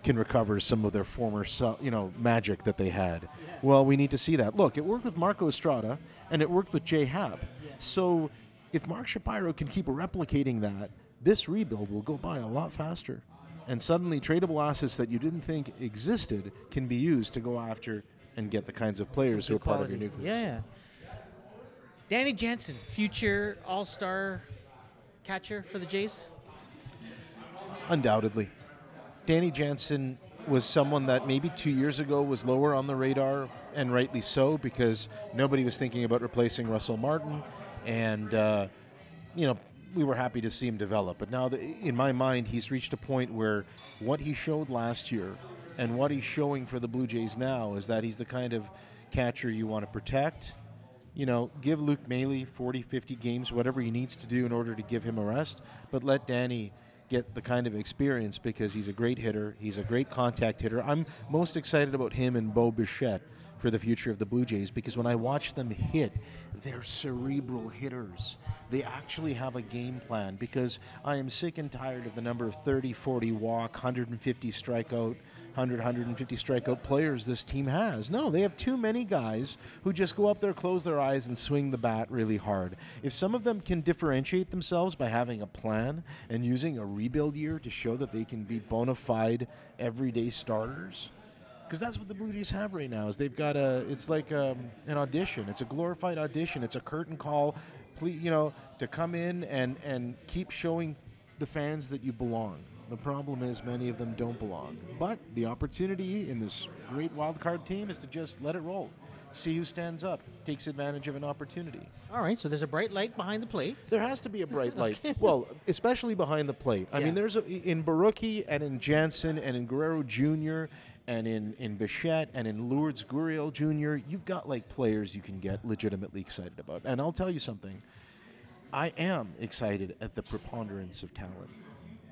can recover some of their former, you know, magic that they had." Well, we need to see that. Look, it worked with Marco Estrada and it worked with Jay Happ. So, if Mark Shapiro can keep replicating that, this rebuild will go by a lot faster. And suddenly, tradable assets that you didn't think existed can be used to go after and get the kinds of players who are part of your Quality. nucleus. Yeah, yeah. Danny Jansen, future All Star catcher for the Jays. Undoubtedly. Danny Jansen was someone that maybe two years ago was lower on the radar, and rightly so, because nobody was thinking about replacing Russell Martin. And, uh, you know, we were happy to see him develop. But now, the, in my mind, he's reached a point where what he showed last year and what he's showing for the Blue Jays now is that he's the kind of catcher you want to protect. You know, give Luke Maile 40, 50 games, whatever he needs to do in order to give him a rest, but let Danny get the kind of experience because he's a great hitter. He's a great contact hitter. I'm most excited about him and Bo Bichette for the future of the Blue Jays because when I watch them hit, they're cerebral hitters. They actually have a game plan because I am sick and tired of the number of 30, 40 walk, 150 strikeout, 100, 150 strikeout players this team has. No, they have too many guys who just go up there, close their eyes, and swing the bat really hard. If some of them can differentiate themselves by having a plan and using a rebuild year to show that they can be bona fide everyday starters, because that's what the Blue Jays have right now. Is they've got a it's like um, an audition. It's a glorified audition. It's a curtain call, please, you know, to come in and and keep showing the fans that you belong. The problem is many of them don't belong. But the opportunity in this great wild card team is to just let it roll. See who stands up, takes advantage of an opportunity. All right, so there's a bright light behind the plate. There has to be a bright light. Well, especially behind the plate. I Yeah. mean, there's a, in Borucki and in Jansen and in Guerrero Jr. and in, in Bichette and in Lourdes Gurriel Jr., you've got like players you can get legitimately excited about. And I'll tell you something. I am excited at the preponderance of talent.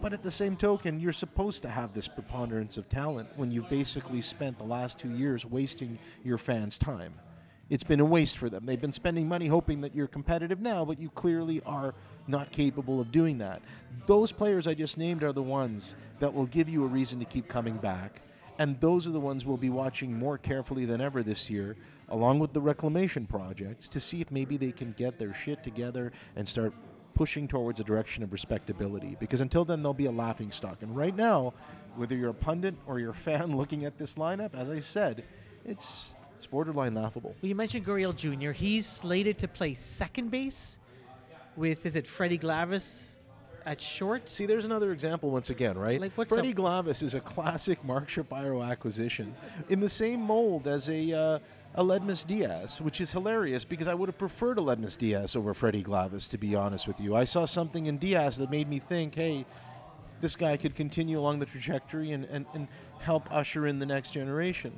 But at the same token, you're supposed to have this preponderance of talent when you've basically spent the last two years wasting your fans' time. It's been a waste for them. They've been spending money hoping that you're competitive now, but you clearly are not capable of doing that. Those players I just named are the ones that will give you a reason to keep coming back. And those are the ones we'll be watching more carefully than ever this year, along with the reclamation projects, to see if maybe they can get their shit together and start pushing towards a direction of respectability. Because until then, they'll be a laughing stock. And right now, whether you're a pundit or you're a fan looking at this lineup, as I said, it's it's borderline laughable. Well, you mentioned Gurriel Jr. He's slated to play second base with is it Freddie Galvis at short? See, there's another example once again, right? Like, what's Freddie up- Galvis is a classic Mark Shapiro acquisition in the same mold as a uh, a Aledmys Diaz, which is hilarious because I would have preferred a Aledmys Diaz over Freddie Galvis, to be honest with you. I saw something in Diaz that made me think, hey, this guy could continue along the trajectory and, and, and help usher in the next generation.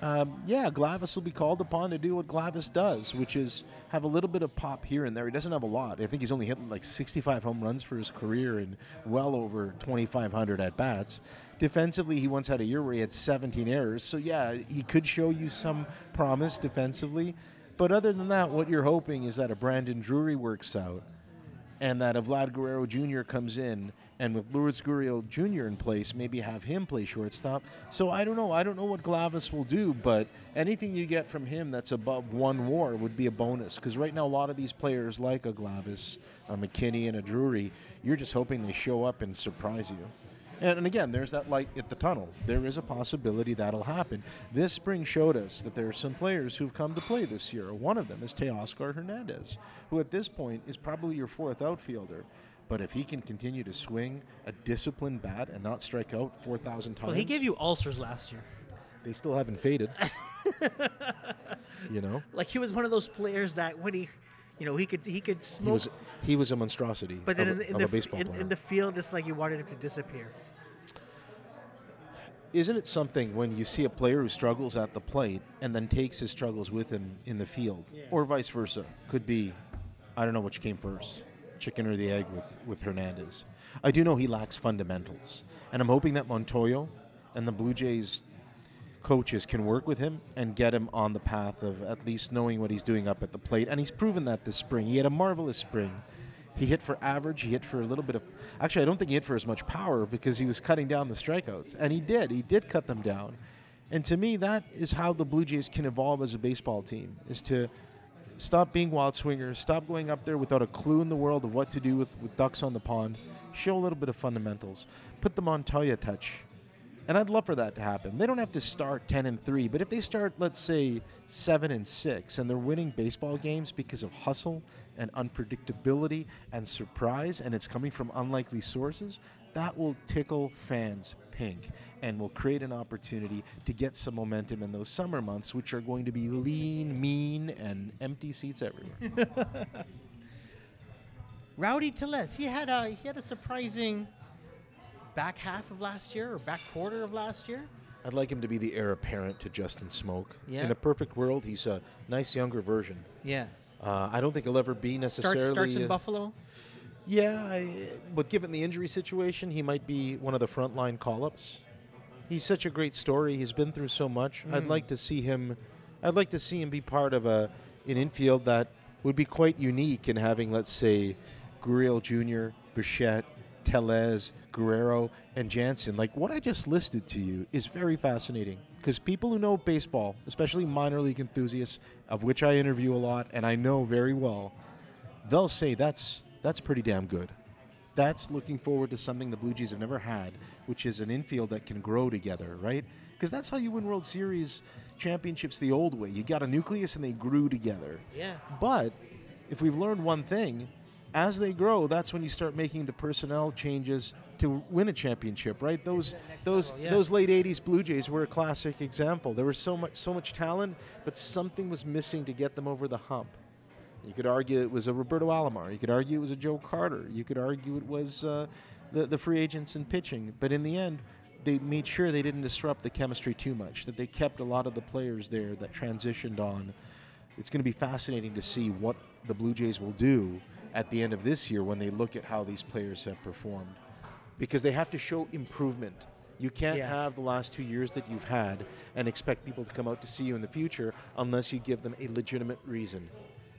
Um, yeah, Galvis will be called upon to do what Galvis does, which is have a little bit of pop here and there. He doesn't have a lot. I think he's only hit like 65 home runs for his career and well over 2,500 at bats. Defensively, he once had a year where he had 17 errors. So, yeah, he could show you some promise defensively. But other than that, what you're hoping is that a Brandon Drury works out and that a Vlad Guerrero Jr. comes in, and with Lourdes Gurriel Jr. in place, maybe have him play shortstop. So I don't know. I don't know what Galvis will do, but anything you get from him that's above one WAR would be a bonus. Because right now, a lot of these players, like a Galvis, a McKinney, and a Drury, you're just hoping they show up and surprise you. And, and again, there's that light at the tunnel. There is a possibility that'll happen. This spring showed us that there are some players who've come to play this year. One of them is Teoscar Hernandez, who at this point is probably your fourth outfielder. But if he can continue to swing a disciplined bat and not strike out 4,000 times, Well, he gave you ulcers last year. they still haven't faded. you know, Like he was one of those players that when he, you know, he could he could he smoke, was he was a monstrosity but of, in, in of the in, player. in the field, it's like you wanted him to disappear. Isn't it something when you see a player who struggles at the plate and then takes his struggles with him in the field, or vice versa? Could be, I don't know which came first, chicken or the egg with, with Hernandez. I do know he lacks fundamentals, and I'm hoping that Montoyo and the Blue Jays coaches can work with him and get him on the path of at least knowing what he's doing up at the plate. And he's proven that this spring. He had a marvelous spring. He hit for average. He hit for a little bit of. Actually, I don't think he hit for as much power because he was cutting down the strikeouts, and he did. He did cut them down. And to me, that is how the Blue Jays can evolve as a baseball team: is to stop being wild swingers, stop going up there without a clue in the world of what to do with, with ducks on the pond, show a little bit of fundamentals, put the Montoyo touch. And I'd love for that to happen. They don't have to start 10 and 3, but if they start, let's say, 7 and 6, and they're winning baseball games because of hustle and unpredictability and surprise, and it's coming from unlikely sources, that will tickle fans pink and will create an opportunity to get some momentum in those summer months, which are going to be lean, mean, and empty seats everywhere. Rowdy Tellez, he had a he had a surprising back half of last year or back quarter of last year. I'd like him to be the heir apparent to Justin Smoak. Yeah. In a perfect world, he's a nice younger version. Yeah, Uh, I don't think he'll ever be necessarily. starts starts in uh, Buffalo. Yeah, I, but given the injury situation, he might be one of the frontline call-ups. He's such a great story. He's been through so much. I'd hmm. like to see him. I'd like to see him be part of a an infield that would be quite unique in having, let's say, Gurriel Jr., Bichette, Tellez, Guerrero, and Jansen. Like what I just listed to you is very fascinating because people who know baseball, especially minor league enthusiasts, of which I interview a lot and I know very well, they'll say that's that's pretty damn good. That's looking forward to something the Blue Jays have never had, which is an infield that can grow together, right? Because that's how you win World Series championships the old way. You got a nucleus and they grew together. Yeah. But if we've learned one thing, as they grow, that's when you start making the personnel changes to win a championship, right? Those those level, yeah. those late '80s Blue Jays were a classic example. There was so much so much talent, but something was missing to get them over the hump. You could argue it was a Roberto Alomar. You could argue it was a Joe Carter. You could argue it was uh, the the free agents in pitching. But in the end, they made sure they didn't disrupt the chemistry too much. That they kept a lot of the players there that transitioned on. It's going to be fascinating to see what the Blue Jays will do at the end of this year when they look at how these players have performed because they have to show improvement. You can't Yeah. have the last two years that you've had and expect people to come out to see you in the future unless you give them a legitimate reason.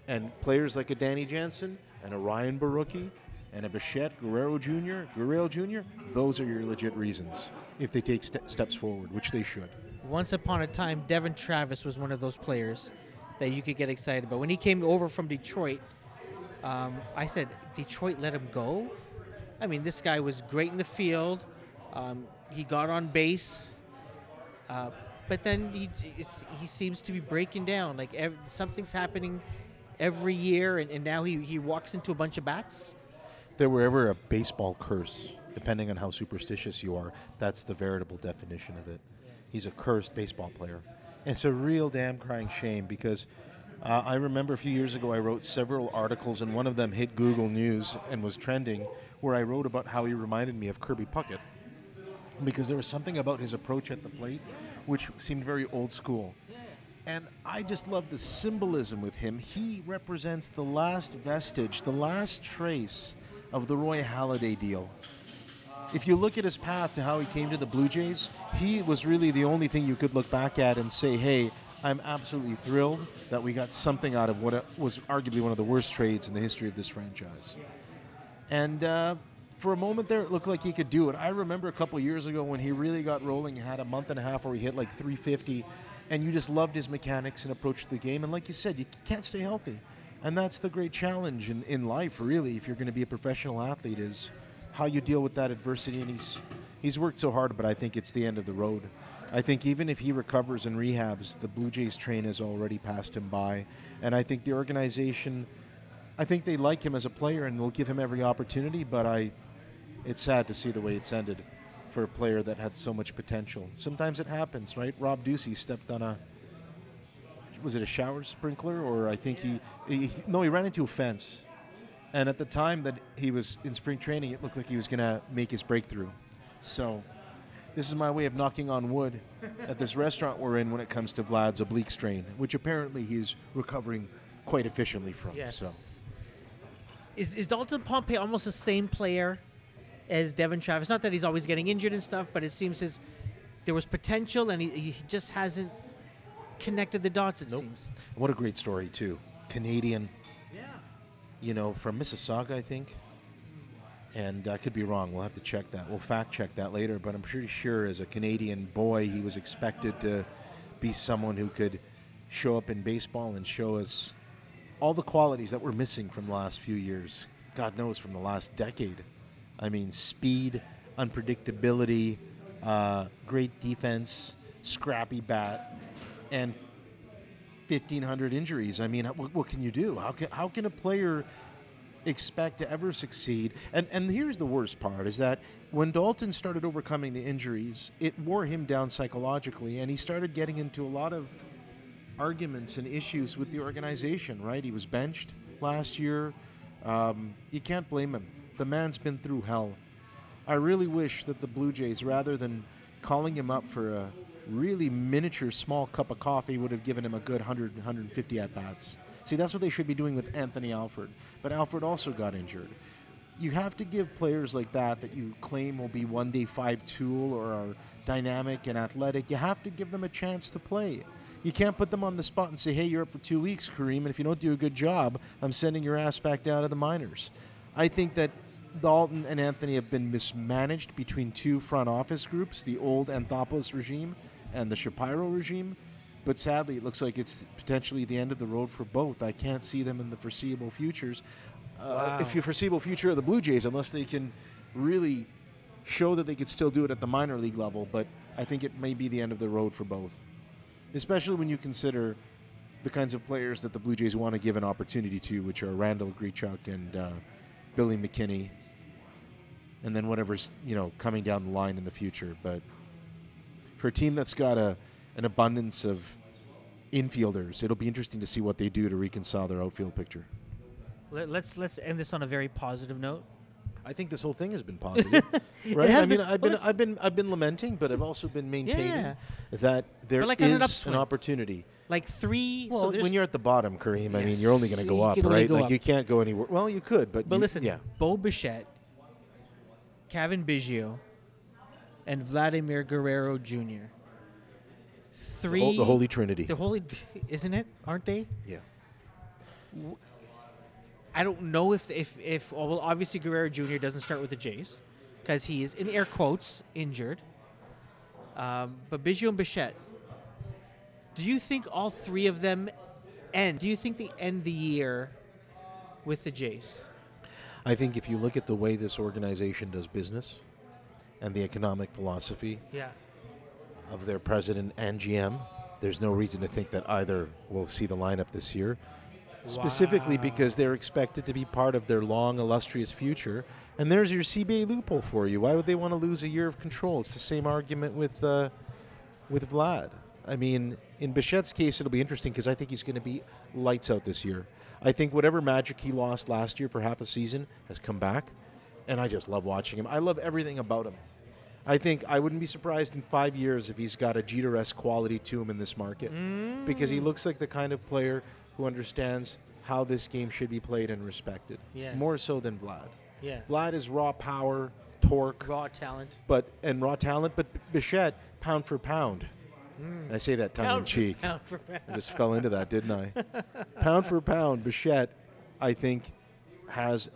And players like a Danny Jansen and a Ryan Borucki and a Bichette Guerrero Jr., Guerrero Jr., those are your legit reasons if they take ste- steps forward, which they should. Once upon a time, Devon Travis was one of those players that you could get excited about. When he came over from Detroit, um, I said, Detroit let him go? I mean, this guy was great in the field. Um, he got on base. Uh, but then he, he seems to be breaking down. Like ev- something's happening every year, and, and now he, he walks into a bunch of bats. There were ever a baseball curse, depending on how superstitious you are, that's the veritable definition of it. He's a cursed baseball player. It's a real damn crying shame because uh, I remember a few years ago I wrote several articles, and one of them hit Google News and was trending, where I wrote about how he reminded me of Kirby Puckett because there was something about his approach at the plate which seemed very old school. And I just love the symbolism with him. He represents the last vestige, the last trace of the Roy Halladay deal. If you look at his path to how he came to the Blue Jays, he was really the only thing you could look back at and say, hey, I'm absolutely thrilled that we got something out of what was arguably one of the worst trades in the history of this franchise. And uh, for a moment there, it looked like he could do it. I remember a couple years ago when he really got rolling, he had a month and a half where he hit like 350, and you just loved his mechanics and approach to the game. And like you said, you can't stay healthy. And that's the great challenge in, in life, really, if you're going to be a professional athlete, is how you deal with that adversity. And he's, he's worked so hard, but I think it's the end of the road. I think even if he recovers and rehabs, the Blue Jays train has already passed him by. And I think the organization, I think they like him as a player and they'll give him every opportunity, but I, it's sad to see the way it's ended for a player that had so much potential. Sometimes it happens, right? Rob Ducey stepped on a, was it a shower sprinkler or I think he, he no, he ran into a fence. And at the time that he was in spring training, it looked like he was going to make his breakthrough. So this is my way of knocking on wood at this restaurant we're in when it comes to Vlad's oblique strain, which apparently he's recovering quite efficiently from. Yes. So Is, is Dalton Pompey almost the same player as Devon Travis? Not that he's always getting injured and stuff, but it seems as there was potential and he, he just hasn't connected the dots, it Nope. seems. what a great story too. Canadian, Yeah. you know, from Mississauga, I think. And I could be wrong. We'll have to check that. We'll fact check that later. But I'm pretty sure, as a Canadian boy, he was expected to be someone who could show up in baseball and show us all the qualities that we're missing from the last few years. God knows, from the last decade. I mean, speed, unpredictability, uh, great defense, scrappy bat, and 1,500 injuries. I mean, what, what can you do? How can, how can a player expect to ever succeed? And, and here's the worst part is that when Dalton started overcoming the injuries, it wore him down psychologically, and he started getting into a lot of arguments and issues with the organization, right? He was benched last year. Um, you can't blame him. The man's been through hell. I really wish that the Blue Jays, rather than calling him up for a really miniature small cup of coffee, would have given him a good 100, 150 at bats. See, that's what they should be doing with Anthony Alford. But Alford also got injured. You have to give players like that, that you claim will be one day five tool or are dynamic and athletic, you have to give them a chance to play. You can't put them on the spot and say, hey, you're up for two weeks, Kareem, and if you don't do a good job, I'm sending your ass back down to the minors. I think that Dalton and Anthony have been mismanaged between two front office groups, the old Anthopoulos regime and the Shapiro regime. But sadly, it looks like it's potentially the end of the road for both. I can't see them in the foreseeable futures. Uh, Wow. If you foreseeable future of the Blue Jays, unless they can really show that they could still do it at the minor league level, but I think it may be the end of the road for both. Especially when you consider the kinds of players that the Blue Jays want to give an opportunity to, which are Randall Grichuk and uh, Billy McKinney, and then whatever's you know coming down the line in the future. But for a team that's got a an abundance of infielders, it'll be interesting to see what they do to reconcile their outfield picture. Let, let's let's end this on a very positive note. I think this whole thing has been positive, right? I mean, been- I've well, been it's- I've been I've been lamenting, but I've also been maintaining Yeah. that there is like on an an opportunity. Like three. Well, so when you're at the bottom, Kareem, I mean, you're only going to go up, right? go like up. you can't go anywhere. Well, you could, but But you- listen, yeah. Bo Bichette, Cavan Biggio, and Vladimir Guerrero Jr. Three. The Holy Trinity. The holy, isn't it? Aren't they? yeah. I don't know if if if well, obviously Guerrero Jr. doesn't start with the Jays because he is in air quotes injured. Um, but Biggio and Bichette, do you think all three of them end? Do you think they end the year with the Jays? I think if you look at the way this organization does business and the economic philosophy Yeah. of their president and GM, there's no reason to think that either will see the lineup this year. Specifically because they're expected to be part of their long, illustrious future. And there's your CBA loophole for you. Why would they want to lose a year of control? It's the same argument with uh, with Vlad. I mean, in Bichette's case, it'll be interesting because I think he's going to be lights out this year. I think whatever magic he lost last year for half a season has come back, and I just love watching him. I love everything about him. I think I wouldn't be surprised in five years if he's got a Jeter-esque quality to him in this market, mm. because he looks like the kind of player who understands how this game should be played and respected. Yeah. More so than Vlad. Yeah. Vlad is raw power, torque, Raw talent. but and raw talent, but Bichette pound for pound. I say that tongue in Pound for cheek. pound for pound. I just fell into that, didn't I? pound for pound, Bichette, I think, has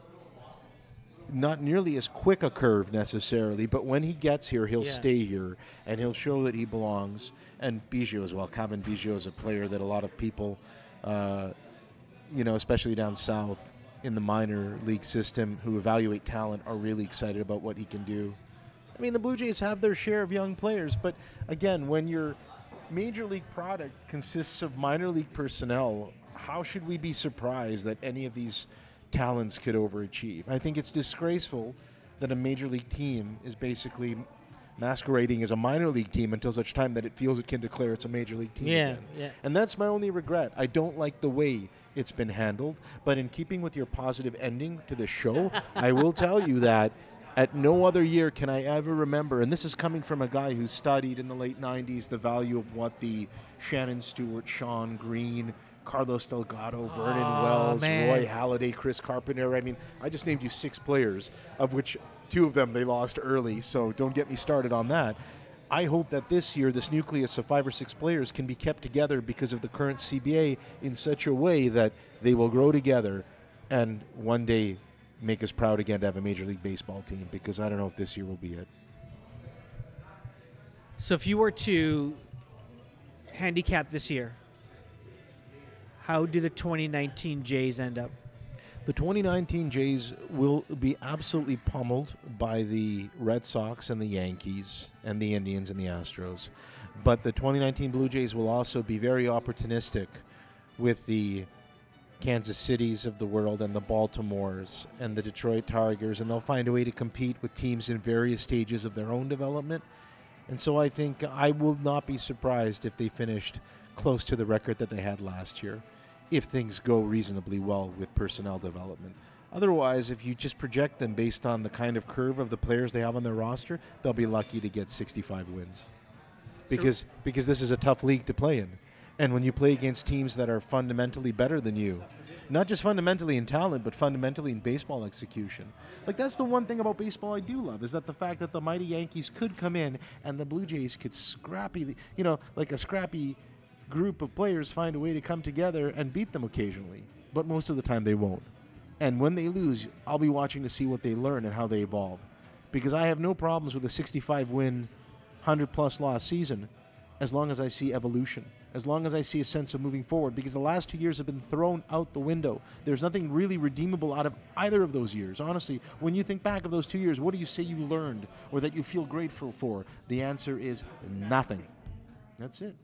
not nearly as quick a curve necessarily, but when he gets here, he'll Yeah. stay here and he'll show that he belongs. And Biggio as well. Cavan Biggio is a player that a lot of people, uh, you know, especially down south in the minor league system, who evaluate talent, are really excited about what he can do. I mean, the Blue Jays have their share of young players, but again, when your major league product consists of minor league personnel, how should we be surprised that any of these talents could overachieve? I think it's disgraceful that a major league team is basically masquerading as a minor league team until such time that it feels it can declare it's a major league team Yeah, again. yeah. And that's my only regret. I don't like the way it's been handled, but in keeping with your positive ending to the show, I will tell you that at no other year can I ever remember, and this is coming from a guy who studied in the late 90s the value of what the Shannon Stewart, Shawn Green, Carlos Delgado, Vernon Oh, Wells, man. Roy Halladay, Chris Carpenter. I mean, I just named you six players, of which two of them they lost early, so don't get me started on that. I hope that this year, this nucleus of five or six players can be kept together because of the current CBA in such a way that they will grow together and one day make us proud again to have a Major League Baseball team because I don't know if this year will be it. So if you were to handicap this year, how do the 2019 Jays end up? The 2019 Jays will be absolutely pummeled by the Red Sox and the Yankees and the Indians and the Astros. But the 2019 Blue Jays will also be very opportunistic with the Kansas Cities of the world and the Baltimores and the Detroit Tigers, and they'll find a way to compete with teams in various stages of their own development. And so I think I will not be surprised if they finished close to the record that they had last year, if things go reasonably well with personnel development. Otherwise, if you just project them based on the kind of curve of the players they have on their roster, they'll be lucky to get 65 wins. Because because this is a tough league to play in. And when you play against teams that are fundamentally better than you, not just fundamentally in talent, but fundamentally in baseball execution. Like that's the one thing about baseball I do love is that the fact that the mighty Yankees could come in and the Blue Jays could scrappy, you know, like a scrappy group of players find a way to come together and beat them occasionally. But most of the time they won't. And when they lose, I'll be watching to see what they learn and how they evolve. Because I have no problems with a 65 win, 100 plus loss season as long as I see evolution, as long as I see a sense of moving forward. Because the last two years have been thrown out the window. There's nothing really redeemable out of either of those years. Honestly, when you think back of those two years, what do you say you learned or that you feel grateful for? The answer is nothing. That's it.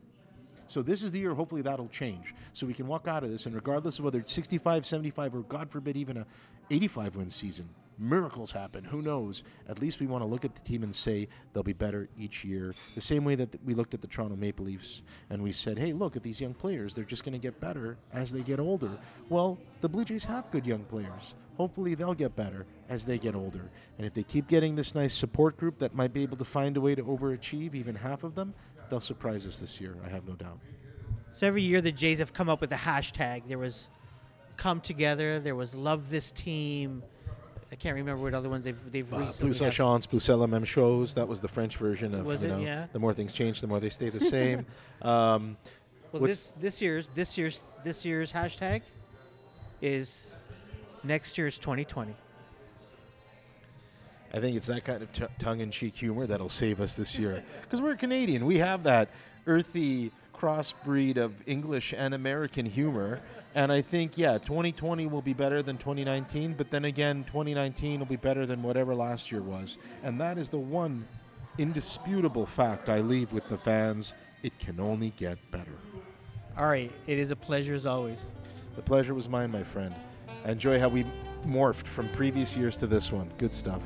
So this is the year hopefully that'll change. So we can walk out of this and regardless of whether it's 65, 75 or God forbid even a 85 win season, miracles happen. Who knows? At least we want to look at the team and say they'll be better each year. The same way that we looked at the Toronto Maple Leafs and we said, hey, look at these young players. They're just going to get better as they get older. Well, the Blue Jays have good young players. Hopefully, they'll get better as they get older. And if they keep getting this nice support group that might be able to find a way to overachieve, even half of them, they'll surprise us this year. I have no doubt. So every year the Jays have come up with a hashtag. There was come together. There was love this team. I can't remember what other ones they've they've Uh, recently. plus chance, plus la même chose. That was the French version of Was you it? know, Yeah. the more things change, the more they stay the same. um, Well, this this year's this year's this year's hashtag is next year's 2020. I think it's that kind of t- tongue-in-cheek humor that'll save us this year. Because we're Canadian, we have that earthy crossbreed of English and American humor. And I think, yeah, 2020 will be better than 2019. But then again, 2019 will be better than whatever last year was. And that is the one indisputable fact I leave with the fans. It can only get better. All right, it is a pleasure as always. The pleasure was mine, my friend. I enjoy how we morphed from previous years to this one. Good stuff.